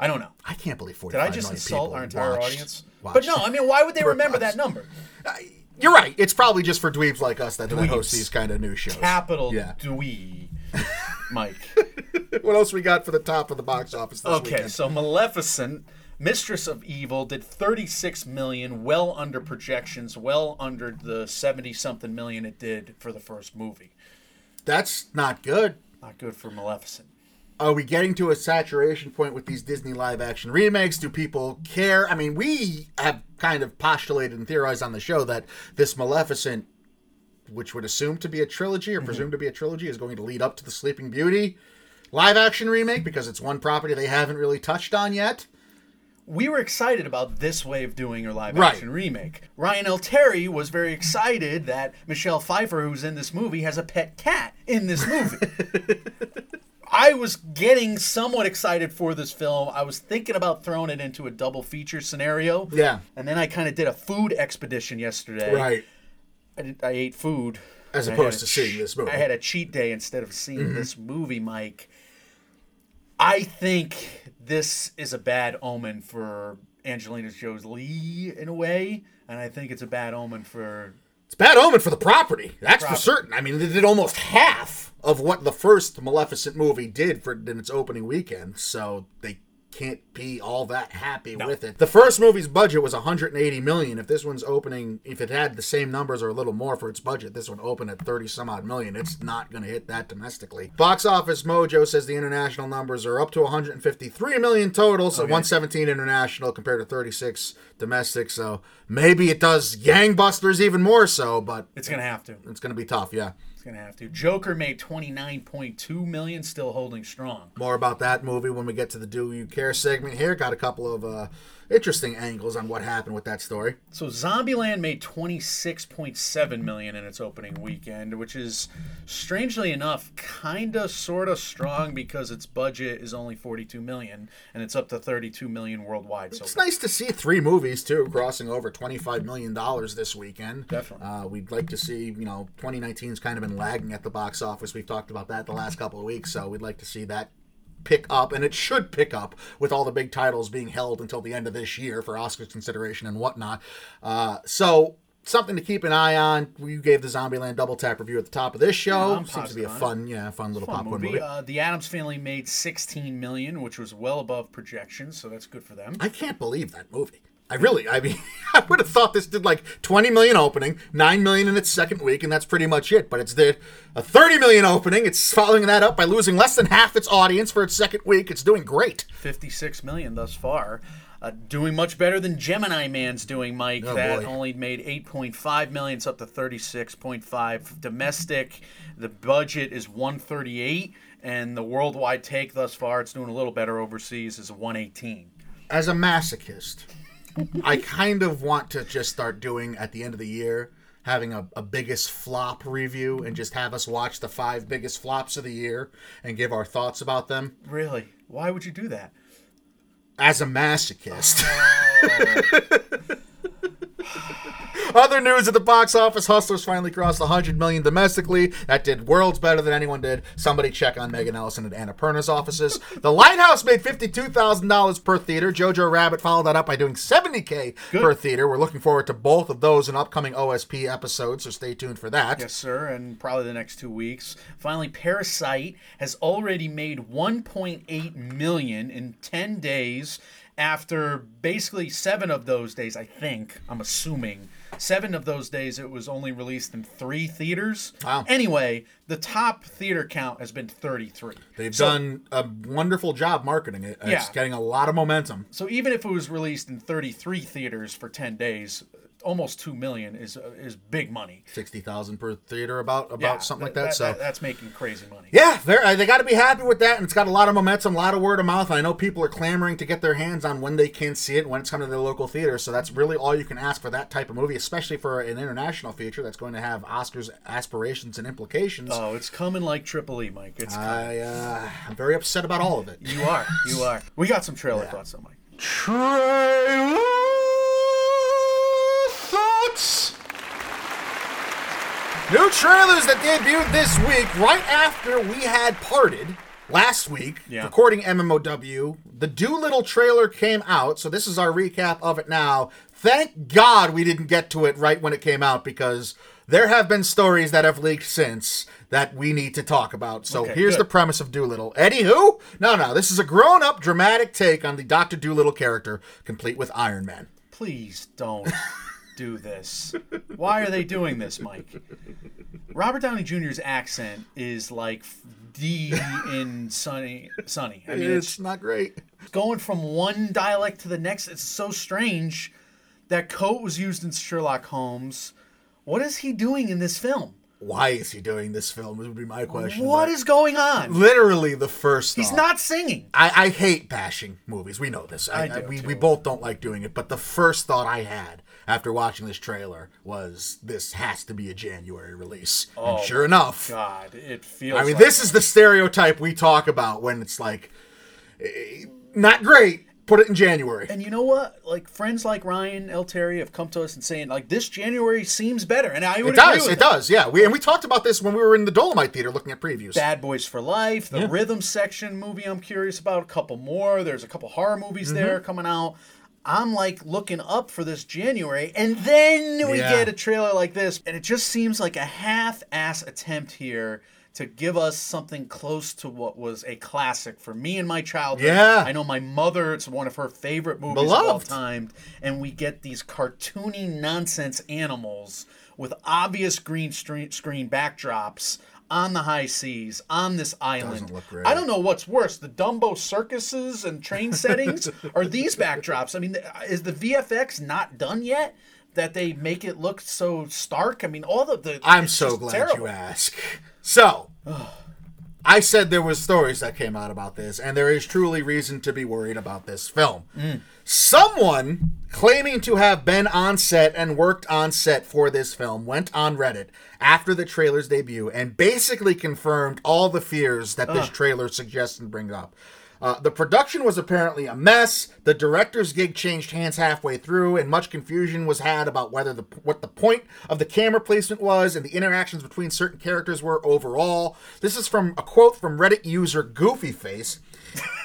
I don't know. I can't believe Did 45 I just million insult our entire watched- audience? watched But no, I mean, why would they Bird remember that number? You're right. It's probably just for dweebs like us that, that host these kind of new shows. Capital Yeah. Dwee, Mike. What else we got for the top of the box office this Okay, weekend? so Maleficent, Mistress of Evil, did 36 million, well under projections, well under the 70 something million it did for the first movie. That's not good. Not good for Maleficent. Are we getting to a saturation point with these Disney live action remakes? Do people care? I mean, we have kind of postulated and theorized on the show that this Maleficent, which would assume to be a trilogy or mm-hmm. presumed to be a trilogy, is going to lead up to the Sleeping Beauty live action remake because it's one property they haven't really touched on yet. We were excited about this way of doing a live Right. action remake. Ryan L. Terry was very excited that Michelle Pfeiffer, who's in this movie, has a pet cat in this movie. I was getting somewhat excited for this film. I was thinking about throwing it into a double feature scenario. Yeah. And then I kind of did a food expedition yesterday. I, did, I ate food. As And I had opposed to seeing this movie. I had a cheat day instead of seeing Mm-hmm. this movie, Mike. I think this is a bad omen for Angelina Jolie in a way, and I think it's a bad omen for. It's bad omen for the property. That's for certain. I mean, they did almost half of what the first Maleficent movie did for in its opening weekend, so they can't be all that happy with it. The first movie's budget was 180 million. If this one's opening, if it had the same numbers or a little more for its budget, this one opened at 30 some odd million. It's not going to hit that domestically. Box Office Mojo says the international numbers are up to 153 million total, so 117 international compared to 36 domestic. So maybe it does gangbusters even more so, but It's gonna have to. it's going to be tough. Yeah. Gonna have to. Joker made twenty nine point two million, still holding strong. More about that movie when we get to the Do You Care segment here. Got a couple of uh, interesting angles on what happened with that story. So Zombieland made 26.7 million in its opening weekend, which is strangely enough kind of sort of strong because its budget is only 42 million and it's up to 32 million worldwide so It's far. nice to see three movies too crossing over twenty-five million dollars this weekend. Definitely. uh, we'd like to see. You know, 2019's kind of been lagging at the box office. We've talked about that the last couple of weeks, so we'd like to see that pick up, and it should pick up with all the big titles being held until the end of this year for Oscars consideration and whatnot. Uh, so. Something to keep an eye on. You gave the Zombieland double tap review at the top of this show. I'm Seems to be a fun, yeah, fun little Fun popcorn movie. movie. Uh, the Addams Family made 16 million, which was well above projections, so that's good for them. I can't believe that movie. I really, I mean, I would have thought this did like 20 million opening, 9 million in its second week, and that's pretty much it. But it's did a 30 million opening. It's following that up by losing less than half its audience for its second week. It's doing great. 56 million thus far. Uh, doing much better than Gemini Man's doing, Mike. Oh, that boy. only made 8.5 million. It's up to 36.5 domestic. The budget is 138, and the worldwide take thus far, it's doing a little better overseas, is 118. As a masochist, I kind of want to just start doing at the end of the year having a, a biggest flop review and just have us watch the five biggest flops of the year and give our thoughts about them. Really? Why would you do that? as a masochist. Oh. Other news at the box office: Hustlers finally crossed 100 million domestically. That did worlds better than anyone did. Somebody check on Megan Ellison at Annapurna's offices. The Lighthouse made $52,000 per theater. Jojo Rabbit followed that up by doing 70k per theater. We're looking forward to both of those in upcoming OSP episodes, so stay tuned for that. Yes, sir, and probably the next two weeks. Finally, Parasite has already made 1.8 million in 10 days after basically seven of those days, I think, I'm assuming. Seven of those days it was only released in three theaters. Wow. Anyway, the top theater count has been 33. They've So- done a wonderful job marketing it. It's Yeah. getting a lot of momentum. So even if it was released in 33 theaters for 10 days, almost 2 million is is big money. 60,000 per theater, about about Yeah, something like th- that. so that's making crazy money. Yeah, they're, uh, they got to be happy with that, and it's got a lot of momentum, a lot of word of mouth. I know people are clamoring to get their hands on when they can see it, when it's coming to their local theater. So that's really all you can ask for that type of movie, especially for an international feature that's going to have Oscars aspirations and implications. Oh, it's coming like Triple E, Mike. It's coming. I, uh, I'm very upset about all of it. You are. You are. We got some trailer thoughts on Mike. Trailer New trailers that debuted this week, right after we had parted last week, Yeah. recording MMOW. The Dolittle trailer came out, so this is our recap of it now. Thank God we didn't get to it right when it came out because there have been stories that have leaked since that we need to talk about. So Okay, here's good. the premise of Dolittle. Eddie who? No, no, this is a grown-up dramatic take on the Dr. Dolittle character, complete with Iron Man. Please don't do this. Why are they doing this, Mike? Robert Downey Jr.'s accent is like D in Sunny. Sunny. I mean, it's it's not great. going from one dialect to the next. It's so strange. That coat was used in Sherlock Holmes. What is he doing in this film? Why is he doing this film? Would be my question. What but- is going on? literally the first? He's thought. not singing. I, I hate bashing movies. We know this. I, I do, we, too. we both don't like doing it. But the first thought I had after watching this trailer was this has to be a January release. and sure enough, Oh God, it feels. I mean, like this is the stereotype we talk about when it's like eh, not great. Put it in January. And you know what? Like friends like Ryan L. Terry have come to us and saying like this January seems better, and I would It agree does. It does. Yeah. We and we talked about this when we were in the Dolomite Theater looking at previews. Bad Boys for Life, the Rhythm Section movie. I'm curious about a couple more. There's a couple horror movies Mm-hmm. there coming out. I'm like looking up for this January, and then we Yeah. get a trailer like this, and it just seems like a half-ass attempt here to give us something close to what was a classic for me in my childhood. Yeah. I know my mother; it's one of her favorite movies of all time, and we get these cartoony nonsense animals with obvious green screen, screen backdrops on the high seas on this island. Doesn't look great. I don't know what's worse, the Dumbo circuses and train settings or these backdrops. I mean, is the VFX not done yet? That they make it look so stark. I mean, all the. the I'm so glad terrible. you ask. So, I said there was stories that came out about this, and there is truly reason to be worried about this film. Mm. Someone claiming to have been on set and worked on set for this film went on Reddit after the trailer's debut and basically confirmed all the fears that this trailer suggests and brings up. Uh, the production was apparently a mess. The director's gig changed hands halfway through, and much confusion was had about whether the what the point of the camera placement was and the interactions between certain characters were overall. This is from a quote from Reddit user Goofyface.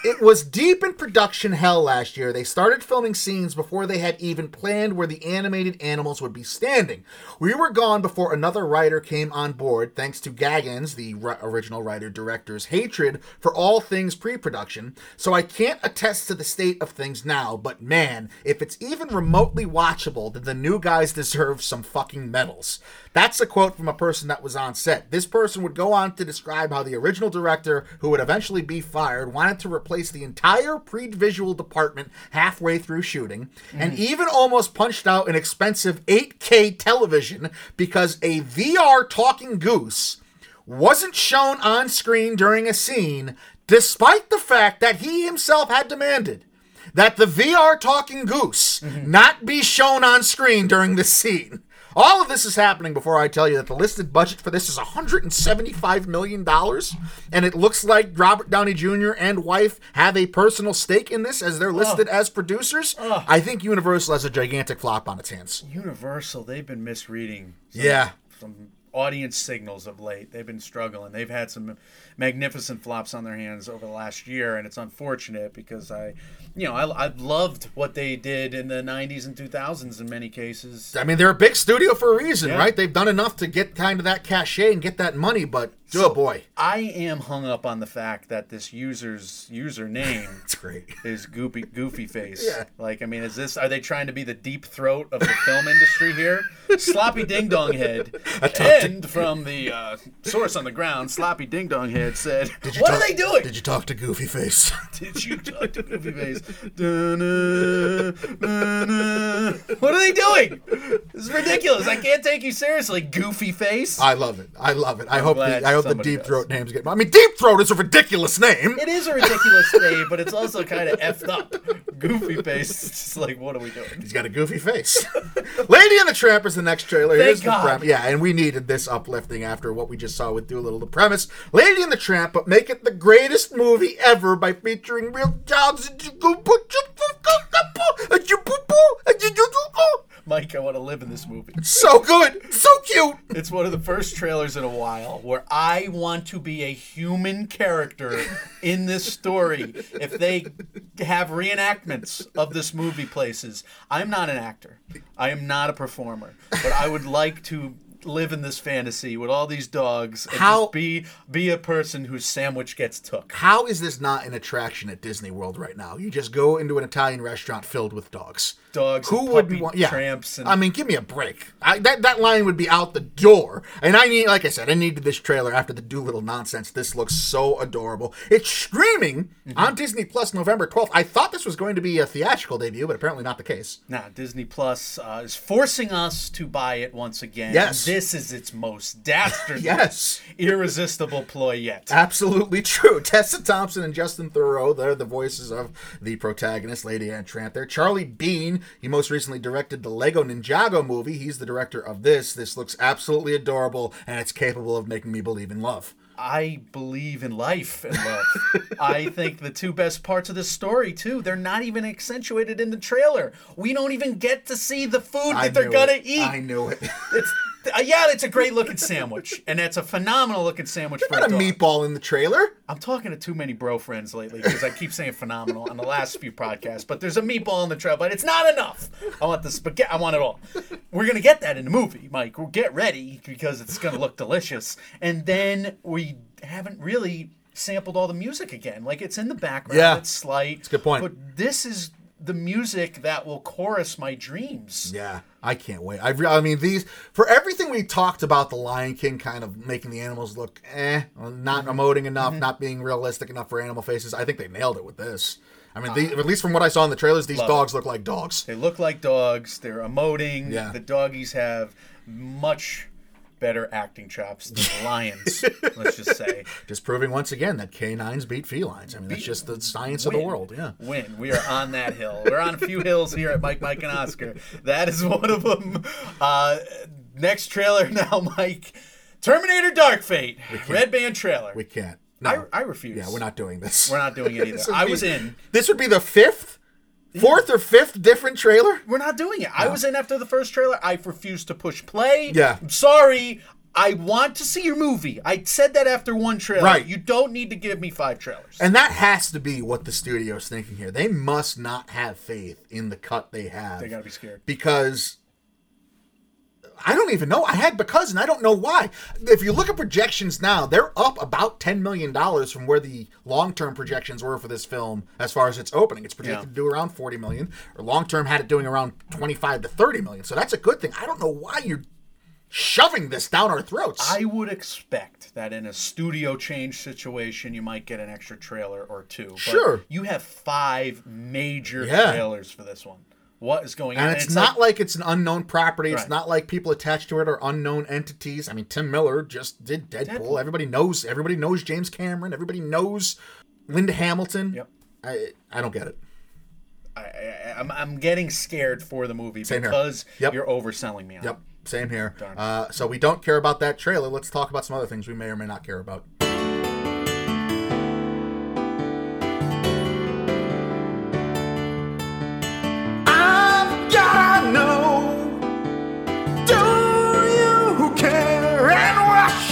It was deep in production hell last year. They started filming scenes before they had even planned where the animated animals would be standing. We were gone before another writer came on board, thanks to Gaghan's, the ri- original writer director's hatred for all things pre production. So I can't attest to the state of things now, but man, if it's even remotely watchable, then the new guys deserve some fucking medals. That's a quote from a person that was on set. This person would go on to describe how the original director, who would eventually be fired, wanted to replace the entire pre visual department halfway through shooting, and mm-hmm. even almost punched out an expensive 8K television because a VR talking goose wasn't shown on screen during a scene, despite the fact that he himself had demanded that the VR talking goose mm-hmm. not be shown on screen during the scene. All of this is happening before I tell you that the listed budget for this is $175 million, and it looks like Robert Downey Jr. and wife have a personal stake in this as they're listed as producers. I think Universal has a gigantic flop on its hands. Universal, they've been misreading some, Yeah. some audience signals of late. They've been struggling. They've had some magnificent flops on their hands over the last year, and it's unfortunate because I, you know, I, I loved what they did in the '90s and 2000s in many cases. I mean, they're a big studio for a reason, Yeah. right? They've done enough to get kind of that cachet and get that money, but oh boy, I am hung up on the fact that this user's username it's great. is goofy goofy face. Yeah. Like, I mean, is this are they trying to be the deep throat of the film industry here? Sloppy Ding Dong Head. And from the uh, source on the ground, Sloppy Ding Dong Head said, Did you "What talk- are they doing? Did you talk to Goofy Face? Did you talk to Goofy Face? Dun-na, dun-na. What are they doing? This is ridiculous. I can't take you seriously, Goofy Face. I love it. I love it. I hope glad the, I hope the somebody deep does. throat names get. I mean, deep throat is a ridiculous name. It is a ridiculous name, but it's also kind of effed up. Goofy Face. It's just like, what are we doing? He's got a goofy face. Lady and the Tramp is the next trailer. Thank Here's the God. premise. Yeah, and we needed this uplifting after what we just saw with Dolittle. The premise: Lady and the Tramp, but make it the greatest movie ever by featuring real dogs. Mike, I want to live in this movie. So good, so cute. It's one of the first trailers in a while where I want to be a human character in this story. If they have reenactments of this movie places, I'm not an actor. I am not a performer, but I would like to live in this fantasy with all these dogs and How- just be be a person whose sandwich gets took. How is this not an attraction at Disney World right now? You just go into an Italian restaurant filled with dogs. Dogs Who would want? Yeah, tramps and I mean, give me a break. I, that that line would be out the door. And I need, like I said, I needed this trailer after the Dolittle nonsense. This looks so adorable. It's streaming Mm-hmm. on Disney Plus November twelfth. I thought this was going to be a theatrical debut, but apparently not the case. Now, Disney Plus uh, is forcing us to buy it once again. Yes. This is its most dastardly, Yes. irresistible ploy yet. Absolutely true. Tessa Thompson and Justin Theroux, they're the voices of the protagonist, Lady Anne Tramp. There. Charlie Bean, he most recently directed the Lego Ninjago movie. He's the director of this. This looks absolutely adorable, and it's capable of making me believe in love. I believe in life and love. I think the two best parts of this story, too, they're not even accentuated in the trailer. We don't even get to see the food I that they're gonna it. eat. I knew it. It's uh, yeah, it's a great looking sandwich, and it's a phenomenal looking sandwich for Not a dog. meatball in the trailer. I'm talking to too many bro friends lately because I keep saying phenomenal on the last few podcasts. But there's a meatball in the trailer, but it's not enough. I want the spaghetti. I want it all. We're gonna get that in the movie, Mike. We'll get ready because it's gonna look delicious. And then we haven't really sampled all the music again. Like it's in the background. Yeah. it's slight. It's a good point. But this is the music that will chorus my dreams. Yeah, I can't wait. I, I mean, these for everything we talked about the Lion King kind of making the animals look eh, not Mm-hmm. emoting enough, not being realistic enough for animal faces. I think they nailed it with this. I mean, the, at least from what I saw in the trailers, these Love dogs look like dogs. They look like dogs. They're emoting. Yeah. The doggies have much better acting chops than lions. let's just say. Just proving once again that canines beat felines. I mean, that's just the science of the world. Yeah. Win. We are on that hill. We're on a few hills here at Mike, Mike, and Oscar. That is one of them. Uh, next trailer now, Mike. Terminator Dark Fate. Red Band trailer. We can't. No. I, I refuse. yeah, we're not doing this. We're not doing it either. This I be- was in. This would be the fifth, fourth or fifth different trailer. We're not doing it. I was in after the first trailer. I refused to push play. Yeah. I'm sorry. I want to see your movie. I said that after one trailer. Right. You don't need to give me five trailers. And that has to be what the studio's thinking here. They must not have faith in the cut they have. They gotta be scared. Because I don't even know. I had because and I don't know why. If you look at projections now, they're up about ten million dollars from where the long term projections were for this film as far as its opening. It's projected Yeah. to do around forty million, or long term had it doing around twenty five to thirty million. So that's a good thing. I don't know why you're shoving this down our throats. I would expect that in a studio change situation, you might get an extra trailer or two. But Sure. You have five major Yeah. trailers for this one. What is going on? And it's, not like, it's an unknown property. It's Right. not like people attached to it are unknown entities. I mean, Tim Miller just did Deadpool. Deadpool. Everybody knows. Everybody knows James Cameron. Everybody knows Linda Hamilton. Yep. I I don't get it. I, I, I'm, I'm getting scared for the movie Same because Yep. you're overselling me on Yep. Same here. Uh, so we don't care about that trailer. Let's talk about some other things we may or may not care about.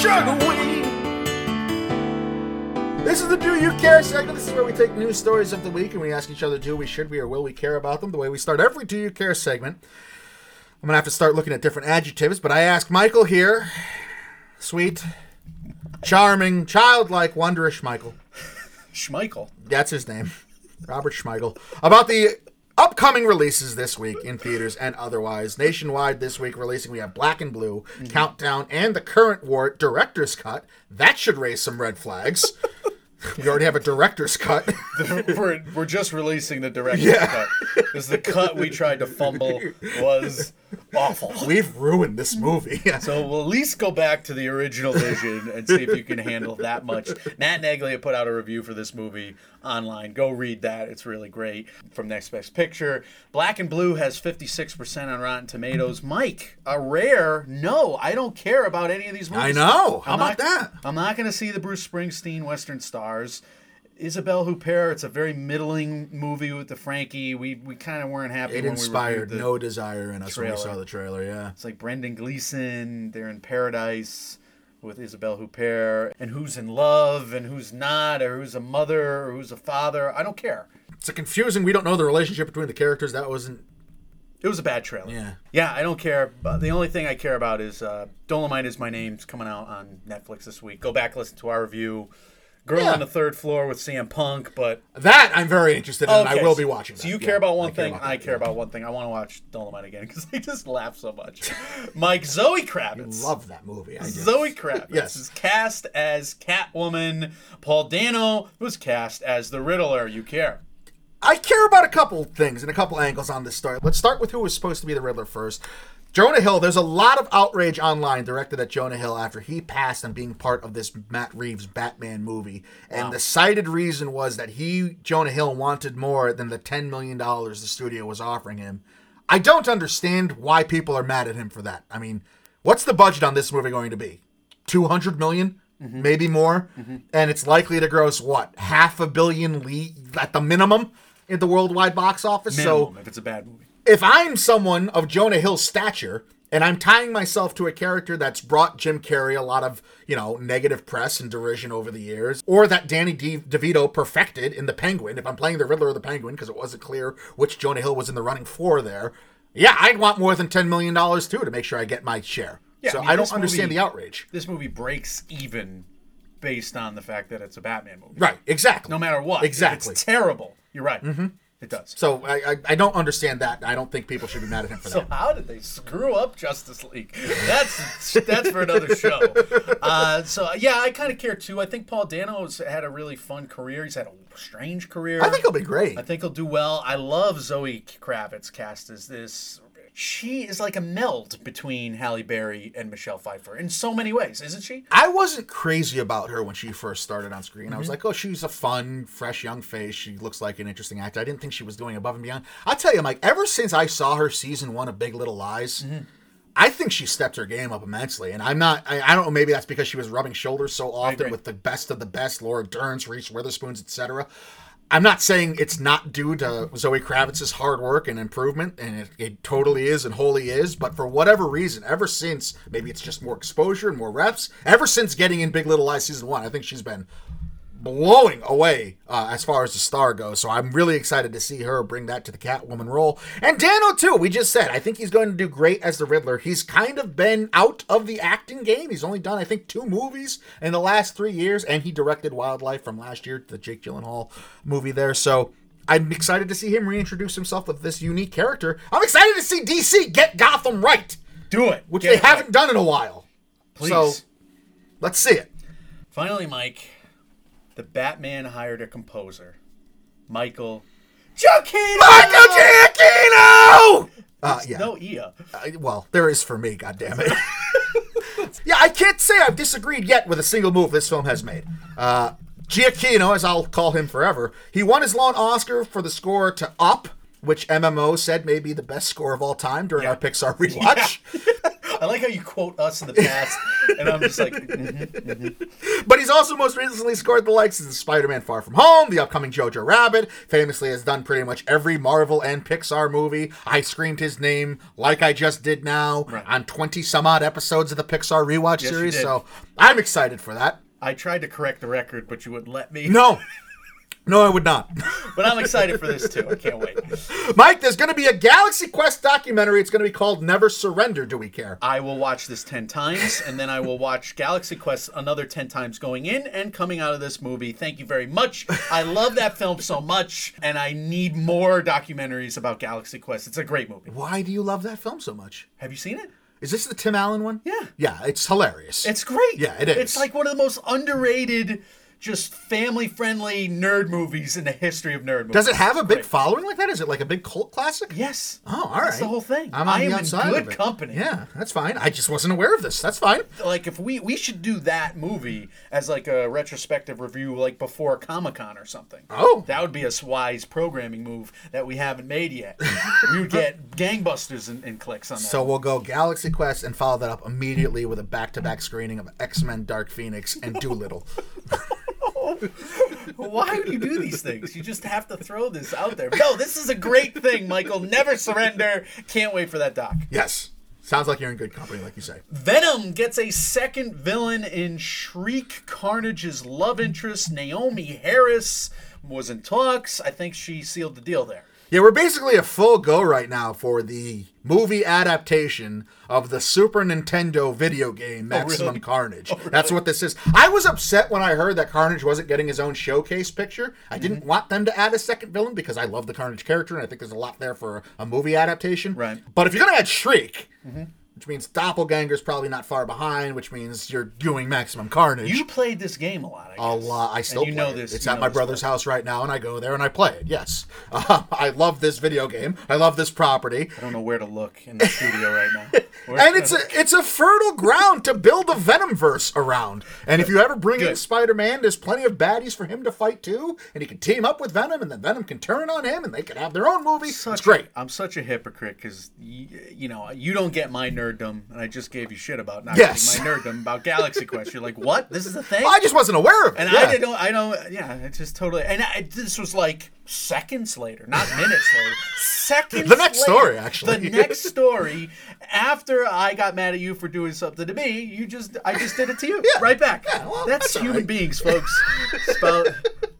Why should we? This is the Do You Care segment. This is where we take news stories of the week and we ask each other, do we, should we, or will we care about them? The way we start every Do You Care segment. I'm gonna have to start looking at different adjectives, but I ask Michael here, sweet, charming, childlike, wondrous Michael. Schmeichel. That's his name, Robert Schmeichel. About the upcoming releases this week in theaters and otherwise. Nationwide this week releasing, we have Black and Blue, mm-hmm. Countdown, and the current war director's cut. That should raise some red flags. we already have a director's cut. we're, we're just releasing the director's Yeah. cut. Because the cut we tried to fumble was awful. We've ruined this movie. So we'll at least go back to the original vision and see if you can handle that much. Matt Neglia put out a review for this movie online. Go read that. It's really great. From Next Best Picture. Black and Blue has 56% on Rotten Tomatoes. Mm-hmm. Mike, a rare no. I don't care about any of these movies. I know. How I'm about not- that? I'm not going to see the Bruce Springsteen Western Stars. Isabelle Huppert. It's a very middling movie with the Frankie. We we kind of weren't happy. It when inspired we no desire in us when we saw the trailer. Yeah. It's like Brendan Gleeson. They're in paradise with Isabelle Huppert, and who's in love and who's not, or who's a mother or who's a father. I don't care. It's a confusing. We don't know the relationship between the characters. That wasn't. It was a bad trailer. Yeah. Yeah, I don't care. But the only thing I care about is uh, Dolomite is my name's coming out on Netflix this week. Go back listen to our review. Girl Yeah. on the third floor with CM Punk, but That I'm very interested in. and I will be watching. That. So you Yeah, care about one I care thing, about I care about one thing. I want to watch Dolomite again because I just laugh so much. Mike Zoe Kravitz. Love that movie. Zoe Kravitz Yes. is cast as Catwoman. Paul Dano was cast as the Riddler. You care? I care about a couple things and a couple angles on this story. Let's start with who was supposed to be the Riddler first. Jonah Hill, there's a lot of outrage online directed at Jonah Hill after he passed on being part of this Matt Reeves Batman movie. And the cited reason was that he, Jonah Hill, wanted more than the $10 million the studio was offering him. I don't understand why people are mad at him for that. I mean, what's the budget on this movie going to be? 200 million? Mm-hmm. Maybe more? Mm-hmm. And it's likely to gross what? Half a billion le- at the minimum in the worldwide box office? So if it's a bad movie. If I'm someone of Jonah Hill's stature and I'm tying myself to a character that's brought Jim Carrey a lot of, you know, negative press and derision over the years, or that Danny De- DeVito perfected in The Penguin, if I'm playing the Riddler or the Penguin, because it wasn't clear which Jonah Hill was in the running for there, yeah, I'd want more than $10 million too to make sure I get my share. Yeah, so I mean, I, don't understand movie- the outrage. This movie breaks even based on the fact that it's a Batman movie. Right, exactly. No matter what. Exactly. It's terrible. You're right. Mm-hmm. It does. So I, I, I don't understand that. I don't think people should be mad at him for So that. So how did they screw up Justice League? That's that's for another show. Uh, so yeah, I kind of care too. I think Paul Dano's had a really fun career. He's had a strange career. I think he'll be great. I think he'll do well. I love Zoe Kravitz cast as this. She is like a meld between Halle Berry and Michelle Pfeiffer in so many ways, isn't she? I wasn't crazy about her when she first started on screen. I Mm-hmm. was like, oh, she's a fun, fresh young face. She looks like an interesting actor. I didn't think she was doing above and beyond. I'll tell you, Mike, ever since I saw her season one of Big Little Lies, Mm-hmm. I think she stepped her game up immensely. And I'm not, I, I don't know, maybe that's because she was rubbing shoulders so often with the best of the best, Laura Dern's, Reese Witherspoon's, etc. I'm not saying it's not due to Zoe Kravitz's hard work and improvement, and it, it totally is and wholly is. But for whatever reason, ever since maybe it's just more exposure and more reps, ever since getting in Big Little Lies season one, I think she's been blowing away uh, as far as the star goes. So I'm really excited to see her bring that to the Catwoman role. And Dano too. We just said I think he's going to do great as the Riddler. He's kind of been out of the acting game. He's only done I think two movies in the last three years, and he directed Wildlife from last year, the Jake Gyllenhaal movie there. So. I'm excited to see him reintroduce himself with this unique character. I'm excited to see DC get Gotham right, Do it. which Get they it haven't done in a while. Please. So let's see it. Finally, Mike, the Batman hired a composer, Michael Giacchino. Michael Giacchino! Uh, yeah. No Ia. I- well, there is for me, goddammit. yeah, I can't say I've disagreed yet with a single move this film has made. Uh, Giacchino, as I'll call him forever, he won his lone Oscar for the score to Up, which MMO said may be the best score of all time during our Pixar rewatch. I like how you quote us in the past, and I'm just like, mhm. But he's also most recently scored the likes of Spider-Man Far From Home, the upcoming Jojo Rabbit, famously has done pretty much every Marvel and Pixar movie. I screamed his name like I just did now Right. on 20 some odd episodes of the Pixar rewatch Yes, series, so I'm excited for that. I tried to correct the record, but you wouldn't let me. No. No, I would not. But I'm excited for this too. I can't wait. Mike, there's going to be a Galaxy Quest documentary. It's going to be called Never Surrender. Do we care? I will watch this 10 times, and then I will watch Galaxy Quest another 10 times going in and coming out of this movie. Thank you very much. I love that film so much, and I need more documentaries about Galaxy Quest. It's a great movie. Why do you love that film so much? Have you seen it? Is this the Tim Allen one? Yeah. Yeah, it's hilarious. It's great. Yeah, it is. It's like one of the most underrated, just family friendly nerd movies in the history of nerd movies. Does it have a big Great. following like that? Is it like a big cult classic? Yes. Oh, all right. That's the whole thing. I'm on I the am in outside good company. Yeah, that's fine. I just wasn't aware of this. That's fine. like if we we should do that movie as like a retrospective review like before comic-con or something Oh. that would be a wise programming move that we haven't made yet we would get gangbusters and, and clicks on that So we'll go Galaxy Quest and follow that up immediately with a back-to-back screening of X-Men: Dark Phoenix and Dolittle. Why would you do these things? You just have to throw this out there. No, this is a great thing, Michael. Never surrender. Can't wait for that doc. Yes. Sounds like you're in good company, like you say. Venom gets a second villain in Shriek Carnage's love interest. Naomie Harris was in talks. I think she sealed the deal there. Yeah, we're basically a full go right now for the movie adaptation of the Super Nintendo video game oh, Maximum really? Carnage. Oh, That's what this is. I was upset when I heard that Carnage wasn't getting his own showcase picture. I didn't mm-hmm. want them to add a second villain because I love the Carnage character and I think there's a lot there for a movie adaptation. Right. But if you're going to add Shriek, mm-hmm. Which means Doppelganger's probably not far behind, which means you're doing Maximum Carnage. You played this game a lot. I A guess. A lot. I still And you play know it. this. It's at my brother's house right now, and I go there and I play it. Yes, uh, I love this video game. I love this property, I don't know where to look in the studio right now. Where- and it's a it's a fertile ground to build a Venomverse around. And if you ever bring in Spider-Man, there's plenty of baddies for him to fight too, and he can team up with Venom, and then Venom can turn on him, and they can have their own movie. such it's great. I'm such a hypocrite because you know you don't get my nerddom, and I just gave you shit about not Yes. getting my nerddom about Galaxy Quest. You're like, what? This is a thing? Well, I just wasn't aware of it. and yeah. I didn't. I don't. Yeah, it's just totally. And I, this was like seconds later, not minutes later. Seconds. The next later. story, actually. The next story. After I got mad at you for doing something to me, you just. I just did it to you. Yeah. Right back. Yeah, well, that's, that's human right. beings, folks.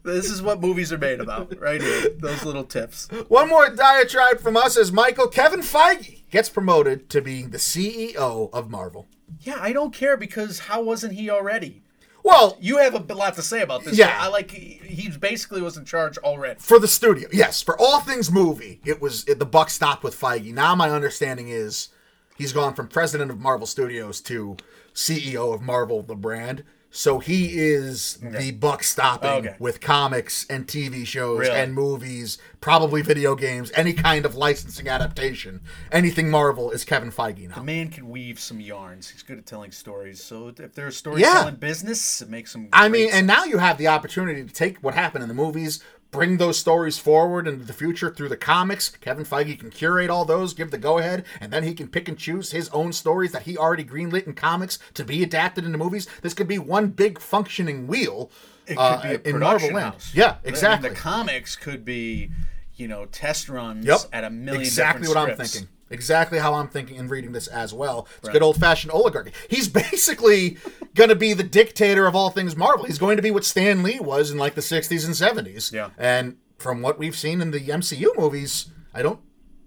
This is what movies are made about, right here. Those little tips. One more diatribe from us is Michael Kevin Feige gets promoted to being the CEO of Marvel. Yeah, I don't care because how wasn't he already? Well, You have a lot to say about this. Yeah. I like. He, he basically was in charge already. for the studio, yes, for all things movie, it was it, the buck stopped with Feige. Now my understanding is he's gone from president of Marvel Studios to CEO of Marvel, the brand. So he is the buck stopping Okay. with comics and TV shows Really? and movies, probably video games, any kind of licensing adaptation. Anything Marvel is Kevin Feige now. The man can weave some yarns. He's good at telling stories. So if there's a Yeah. storytelling business, it makes him. I mean, and now you have the opportunity to take what happened in the movies, bring those stories forward into the future through the comics. Kevin Feige can curate all those, give the go ahead, and then he can pick and choose his own stories that he already greenlit in comics to be adapted into movies. This could be one big functioning wheel it could uh, be a in Marvel Land. Yeah, I mean, exactly. the comics could be, you know, test runs Yep. at a million. Exactly what different I'm thinking. Exactly how I'm thinking and reading this as well. It's Right. good old fashioned oligarchy. He's basically going to be the dictator of all things Marvel. He's going to be what Stan Lee was in like the 60s and 70s. Yeah. And from what we've seen in the MCU movies, I don't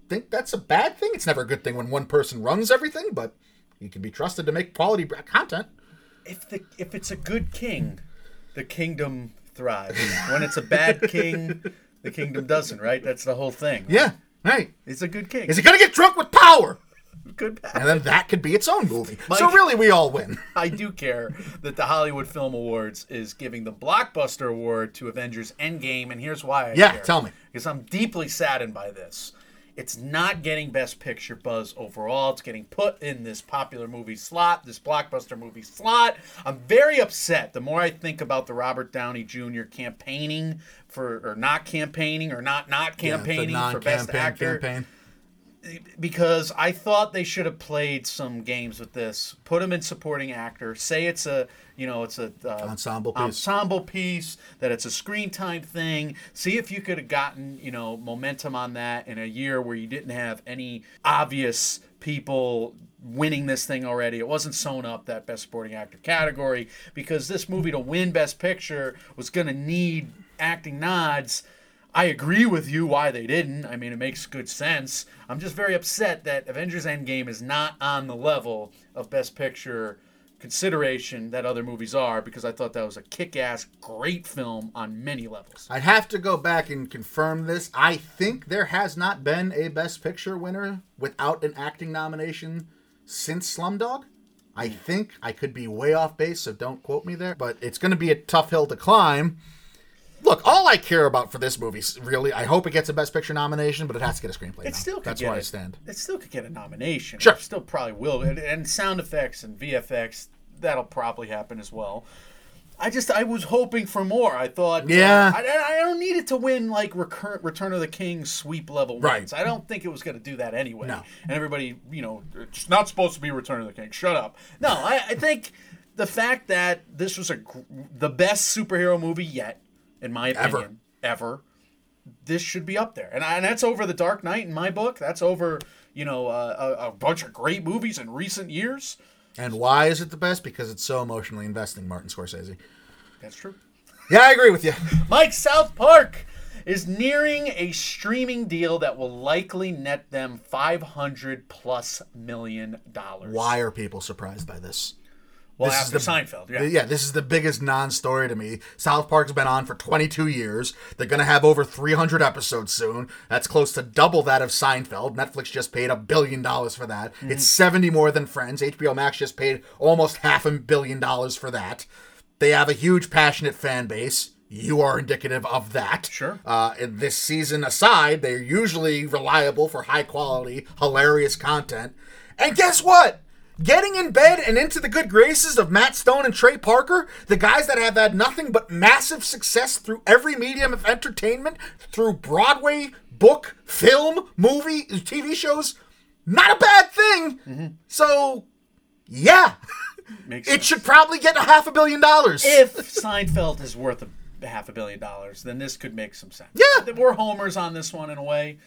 think that's a bad thing. It's never a good thing when one person runs everything, but he can be trusted to make quality content. If the if it's a good king, the kingdom thrives. when it's a bad king, the kingdom doesn't. Right? That's the whole thing. Yeah, right. It's a good king. Is he going to get drunk with power? good? Bad. And then that could be its own movie. so really, we all win. I do care that the Hollywood Film Awards is giving the Blockbuster Award to Avengers Endgame, and here's why I Yeah, care. tell me. Because I'm deeply saddened by this. It's not getting Best Picture buzz overall. It's getting put in this popular movie slot, this blockbuster movie slot. I'm very upset. The more I think about the Robert Downey Jr. campaigning for, or not campaigning, or not not Yeah, campaigning for Best Actor campaign. because I thought they should have played some games with this. Put him in supporting actor. Say it's a you know it's a uh, Ensemble piece. ensemble piece. That it's a screen time thing. See if you could have gotten you know momentum on that in a year where you didn't have any obvious people winning this thing already. It wasn't sewn up that best supporting actor category because this movie to win best picture was going to need acting nods. I agree with you why they didn't. I mean, it makes good sense. I'm just very upset that Avengers Endgame is not on the level of Best Picture consideration that other movies are because I thought that was a kick ass, great film on many levels. I'd have to go back and confirm this. I think there has not been a Best Picture winner without an acting nomination since Slumdog. I hmm. think I could be way off base, so don't quote me there. But it's going to be a tough hill to climb. Look, all I care about for this movie, really, I hope it gets a Best Picture nomination, but it has to get a screenplay. It now. still could That's get where I stand. It still could get a nomination. Sure. It still probably will. And, and sound effects and VFX, that'll probably happen as well. I just I was hoping for more. I thought, Yeah. uh, I, I don't need it to win like recurrent Return of the King sweep level Right. wins. I don't think it was going to do that anyway. No. And everybody, you know, it's not supposed to be Return of the King. Shut up. No, I, I think the fact that this was a gr- the best superhero movie yet, in my Ever. opinion, ever. This should be up there, and, I, and that's over the Dark Knight in my book. That's over you know uh, a, a bunch of great movies in recent years. And why is it the best? Because it's so emotionally investing, Martin Scorsese. That's true. Yeah, I agree with you. Mike South Park is nearing a streaming deal that will likely net them 500 plus million dollars. Why are people surprised by this? Well, This is the- Seinfeld, yeah. Yeah, this is the biggest non-story to me. South Park's been on for 22 years. They're going to have over 300 episodes soon. That's close to double that of Seinfeld. Netflix just paid a billion dollars for that. Mm-hmm. It's 70 more than Friends. HBO Max just paid almost half a billion dollars for that. They have a huge passionate fan base. You are indicative of that. Sure. Uh, and this season aside, they're usually reliable for high quality, hilarious content. And guess what? Getting in bed and into the good graces of Matt Stone and Trey Parker, the guys that have had nothing but massive success through every medium of entertainment, through Broadway, book, film, movie, TV shows, not a bad thing. Mm-hmm. So, yeah, Makes it should probably get a half a billion dollars. if Seinfeld is worth a half a billion dollars, then this could make some sense. Yeah. We're homers on this one in a way.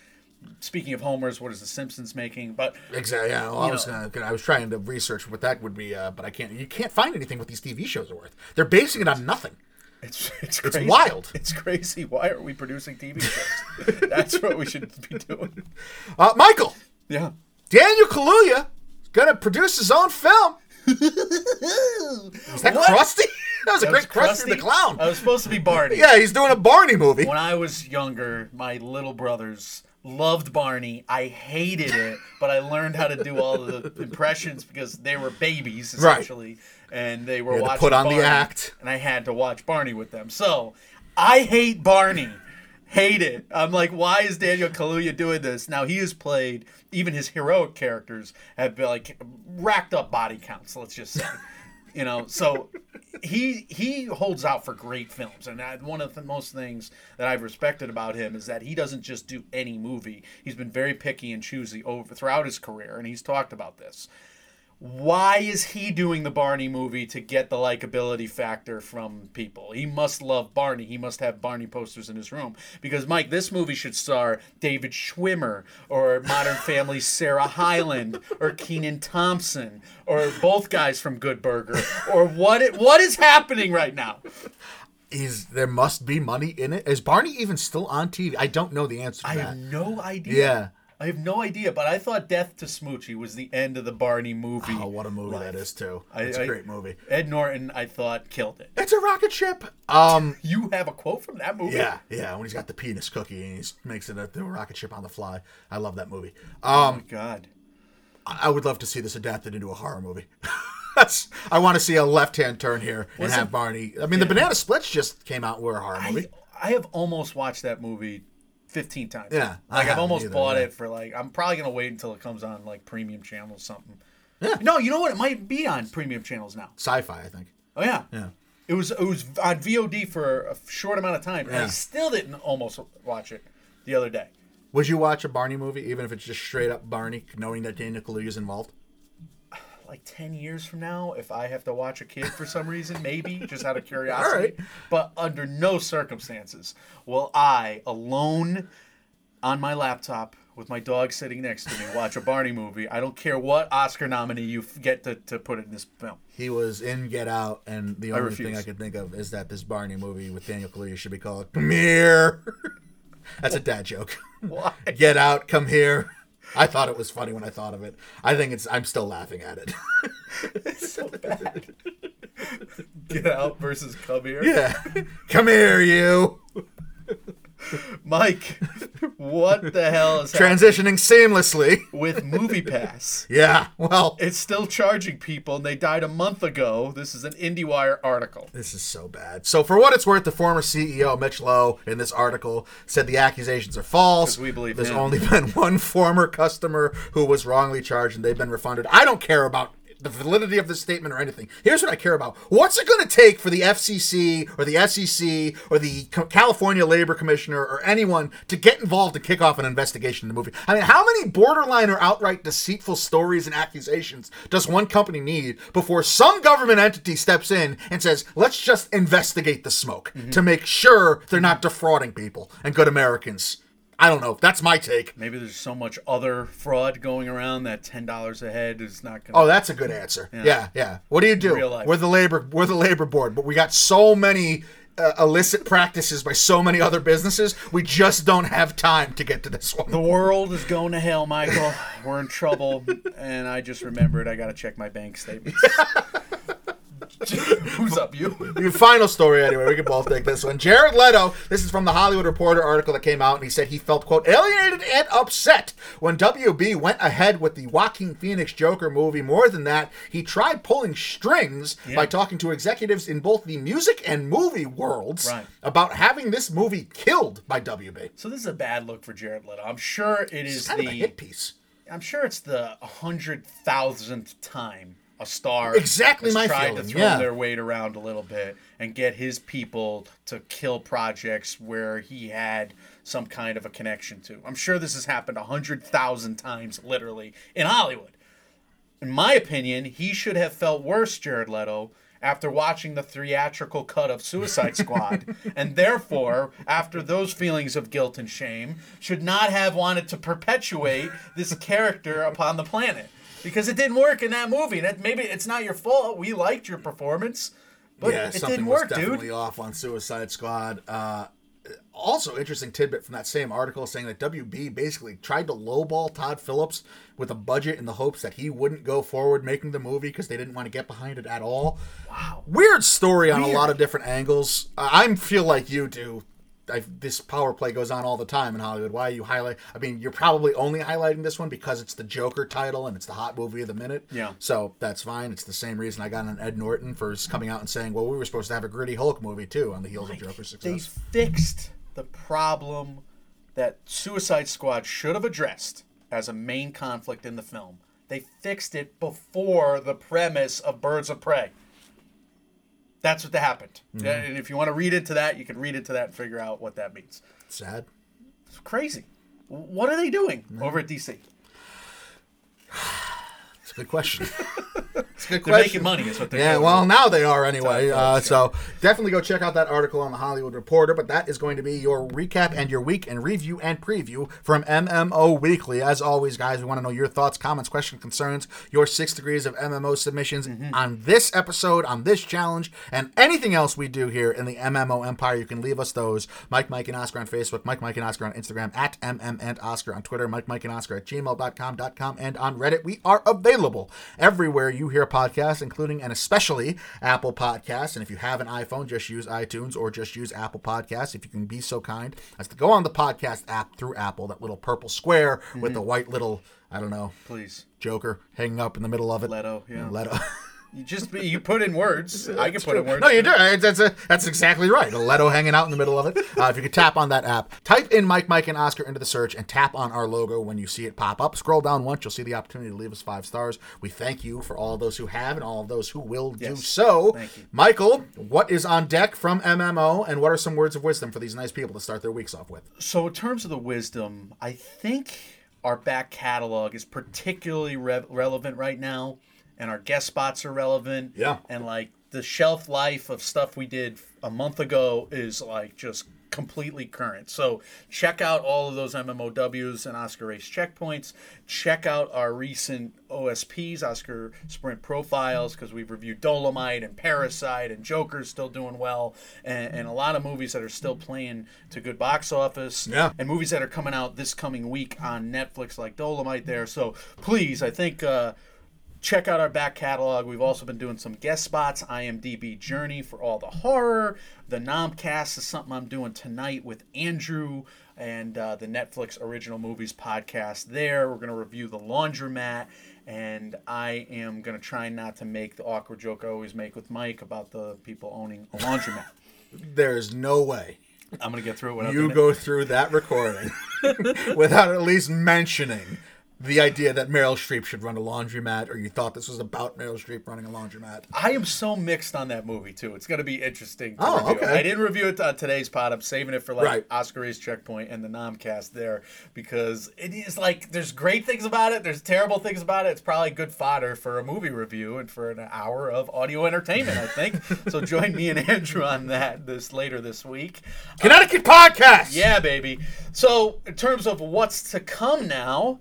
Speaking of homers, what is The Simpsons making? But Exactly. Yeah. Well, I was gonna, I was trying to research what that would be, uh, but I can't. You can't find anything what these TV shows are worth. They're basing it on nothing. it's it's crazy. wild. It's crazy. Why are we producing TV shows? That's what we should be doing. Uh, Michael Yeah. Daniel Kaluuya is gonna produce his own film. Is that What? Krusty? that was a great was Krusty, the Clown. I was supposed to be Barney. yeah, he's doing a Barney movie. When I was younger, my little brothers loved Barney. I hated it, but I learned how to do all the impressions because they were babies Right. essentially, and they were watching put on the act. and I had to watch Barney with them. So I hate Barney. Hate it. I'm like, why is Daniel Kaluuya doing this? Now he has played even his heroic characters have been like racked up body counts. Let's just say, you know. So he he holds out for great films, and that, one of the most things that I've respected about him is that he doesn't just do any movie. He's been very picky and choosy over throughout his career, and he's talked about this. Why is he doing the Barney movie to get the likability factor from people? He must love Barney. He must have Barney posters in his room. Because, Mike, this movie should star David Schwimmer or Modern Family's Sarah Hyland or Kenan Thompson or both guys from Good Burger. Or what, it, what is happening right now? Is there must be money in it? Is Barney even still on TV? I don't know the answer to I that. have no idea. Yeah. I have no idea, but I thought Death to Smoochy was the end of the Barney movie. Oh, what a movie that is too. I- It's a I- great movie. Ed Norton, I thought, killed it. It's a rocket ship. Um. You have a quote from that movie? Yeah, yeah. When he's got the penis cookie and he makes it a, the rocket ship on the fly. I love that movie. Oh Um, my god. I I would love to see this adapted into a horror movie. That's. I want to see a left-hand turn here and Listen- have Barney. I mean, the Banana Splits just came out. and Were a horror I, movie. I have almost watched that movie 15 times. Yeah, Like I've haven't almost either, bought yeah. it for like I'm probably going to wait until it comes on like premium channels something. Yeah. No, you know what? It might be on premium channels now. Sci-fi, I think. Oh yeah. Yeah. It was it was on VOD for a short amount of time and I still didn't almost watch it the other day. Would you watch a Barney movie, even if it's just straight up Barney, knowing that Daniel Kaluuya is involved? Like 10 years from now if I have to watch a kid for some reason, maybe just out of curiosity. Right. But under no circumstances will I, alone on my laptop with my dog sitting next to me, watch a Barney movie. I don't care what Oscar nominee you get to, to put in this film. He was in Get Out, and the only thing. I could think of is that this Barney movie with Daniel Kaluuya should be called "Come Here." That's a dad joke. Why? Get out, come here. I thought it was funny when I thought of it. I think it's. I'm still laughing at it. It's so bad. Get out versus come here. yeah, come here, you. Mike, what the hell is Transitioning seamlessly. with Movie Pass? Yeah. Well, It's still charging people, and they died a month ago. This is an IndieWire article. This is so bad. So, for what it's worth, the former CEO, Mitch Lowe, in this article said the accusations are false. we believe There's him. only been one former customer who was wrongly charged and they've been refunded. I don't care about the validity of this statement or anything. Here's what I care about. What's it going to take for the FCC or the SEC or the California Labor Commissioner or anyone to get involved to kick off an investigation in the movie? I mean, how many borderline or outright deceitful stories and accusations does one company need before some government entity steps in and says, let's just investigate the smoke mm-hmm. to make sure they're not defrauding people and good Americans? I don't know. That's my take. Maybe there's so much other fraud going around that ten dollars a head is not going. to Oh, that's a good answer. Yeah, yeah. What do you do? We're the labor. We're the labor board, but we got so many uh, illicit practices by so many other businesses. We just don't have time to get to this one. The world is going to hell, Michael. We're in trouble, and I just remembered I got to check my bank statements. Who's up, you? Your final story, anyway. We can both take this one. Jared Leto. This is from the Hollywood Reporter article that came out, and he said he felt quote alienated and upset when WB went ahead with the Joaquin Phoenix Joker movie. More than that, he tried pulling strings by talking to executives in both the music and movie worlds Right. about having this movie killed by WB. So this is a bad look for Jared Leto. I'm sure it It's is kind of a the. hit piece. I'm sure it's the hundred thousandth time a star Exactly my tried feeling, to throw yeah. their weight around a little bit and get his people to kill projects where he had some kind of a connection to. I'm sure this has happened a hundred thousand times, literally, in Hollywood. In my opinion, he should have felt worse, Jared Leto, after watching the theatrical cut of Suicide Squad, and therefore, after those feelings of guilt and shame, should not have wanted to perpetuate this character upon the planet. Because it didn't work in that movie. That maybe it's not your fault. We liked your performance, but yeah, it something didn't was work, definitely dude. off on Suicide Squad. Uh, also, interesting tidbit from that same article saying that WB basically tried to lowball Todd Phillips with a budget in the hopes that he wouldn't go forward making the movie because they didn't want to get behind it at all. Wow. Weird story on a lot of different angles. I feel like you do. I, this power play goes on all the time in Hollywood. Why are you highlight? I mean, you're probably only highlighting this one because it's the Joker title and it's the hot movie of the minute. Yeah. So that's fine. It's the same reason I got on Ed Norton for coming out and saying, "Well, we were supposed to have a gritty Hulk movie too on the heels of Joker's success." They fixed the problem that Suicide Squad should have addressed as a main conflict in the film. They fixed it before the premise of Birds of Prey. That's what that happened. Mm-hmm. And if you want to read into that, you can read into that and figure out what that means. Sad. It's crazy. What are they doing over at DC? It's good question. it's a good They're question. making money, is what they're Yeah, doing. well, now they are anyway. Uh, so definitely go check out that article on the Hollywood Reporter. But that is going to be your recap and your week and review and preview from MMO Weekly. As always, guys, we want to know your thoughts, comments, questions, concerns, your six degrees of MMO submissions Mm-hmm. on this episode, on this challenge, and anything else we do here in the MMO Empire. You can leave us those. Mike, Mike, and Oscar on Facebook, Mike, Mike, and Oscar on Instagram, at MM and Oscar on Twitter, Mike, Mike, and Oscar at gmail.com.com, and on Reddit. We are available everywhere you hear podcasts, including and especially Apple Podcasts. And if you have an iPhone, just use iTunes or just use Apple Podcasts. If you can be so kind as to go on the podcast app through Apple, that little purple square with mm-hmm. the white little, I don't know, Please. Joker hanging up in the middle of it. Leto, yeah. Leto. You just you put in words. I can put in words. No, you do. That's a, that's exactly right. A Leto hanging out in the middle of it. Uh, if you could tap on that app, type in Mike, Mike, and Oscar into the search, and tap on our logo when you see it pop up. Scroll down once, you'll see the opportunity to leave us five stars. We thank you for all those who have and all of those who will do so. Thank you. Michael, what is on deck from MMO, and what are some words of wisdom for these nice people to start their weeks off with? So, in terms of the wisdom, I think our back catalog is particularly re- relevant right now, and our guest spots are relevant. Yeah. And like the shelf life of stuff we did a month ago is like just completely current. So, check out all of those MMOWs and Oscar Race checkpoints. Check out our recent OSPs, Oscar Sprint profiles, because we've reviewed Dolemite and Parasite and Joker's still doing well, and, and a lot of movies that are still playing to good box office Yeah. and movies that are coming out this coming week on Netflix, like Dolemite. There, so please, I think uh, check out our back catalog. We've also been doing some guest spots. IMDb Journey for all the horror. The Nomcast is something I'm doing tonight with Andrew and uh, the Netflix original movies podcast. There, we're going to review the Laundromat. And I am going to try not to make the awkward joke I always make with Mike about the people owning a laundromat. There's no way I'm going to get through it without you go through that recording without at least mentioning the idea that Meryl Streep should run a laundromat, or you thought this was about Meryl Streep running a laundromat. I am so mixed on that movie too. It's going to be interesting. To Oh, review. okay. I didn't review it on today's pod. I'm saving it for like Right. Oscar Ace checkpoint and the Nomcast there because it is like there's great things about it. There's terrible things about it. It's probably good fodder for a movie review and for an hour of audio entertainment. I think. so join me and Andrew on that this later this week. Connecticut podcast. Yeah, baby. So, in terms of what's to come now,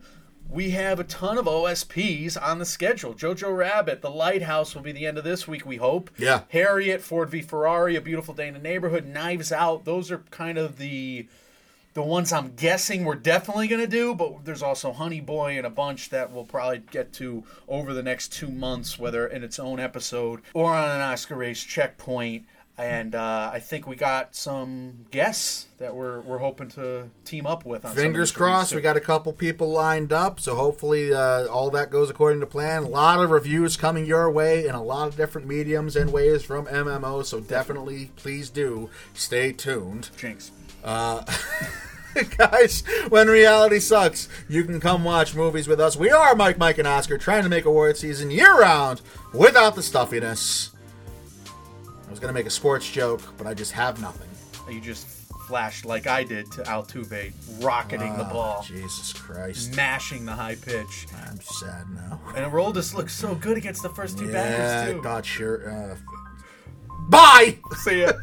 we have a ton of OSPs on the schedule. Jojo Rabbit, The Lighthouse will be the end of this week, we hope. Yeah. Harriet, Ford v Ferrari, A Beautiful Day in the Neighborhood, Knives Out. Those are kind of the the ones I'm guessing we're definitely going to do, but there's also Honey Boy and a bunch that we'll probably get to over the next two months, whether in its own episode or on an Oscar race checkpoint. And uh, I think we got some guests that we're, we're hoping to team up with. On Fingers crossed. We got a couple people lined up, so hopefully uh, all that goes according to plan. A lot of reviews coming your way in a lot of different mediums and ways from MMO. So definitely, please do stay tuned. Jinx. Guys, when reality sucks, you can come watch movies with us. We are Mike, Mike, and Oscar trying to make award season year round without the stuffiness. I was going to make a sports joke, but I just have nothing. You just flashed like I did to Altuve, rocketing the Oh, ball, Jesus Christ. mashing the high pitch. I'm sad now. And Aroldis looks so good against the first two Yeah, batters, too. thought sure. Uh, bye! See ya.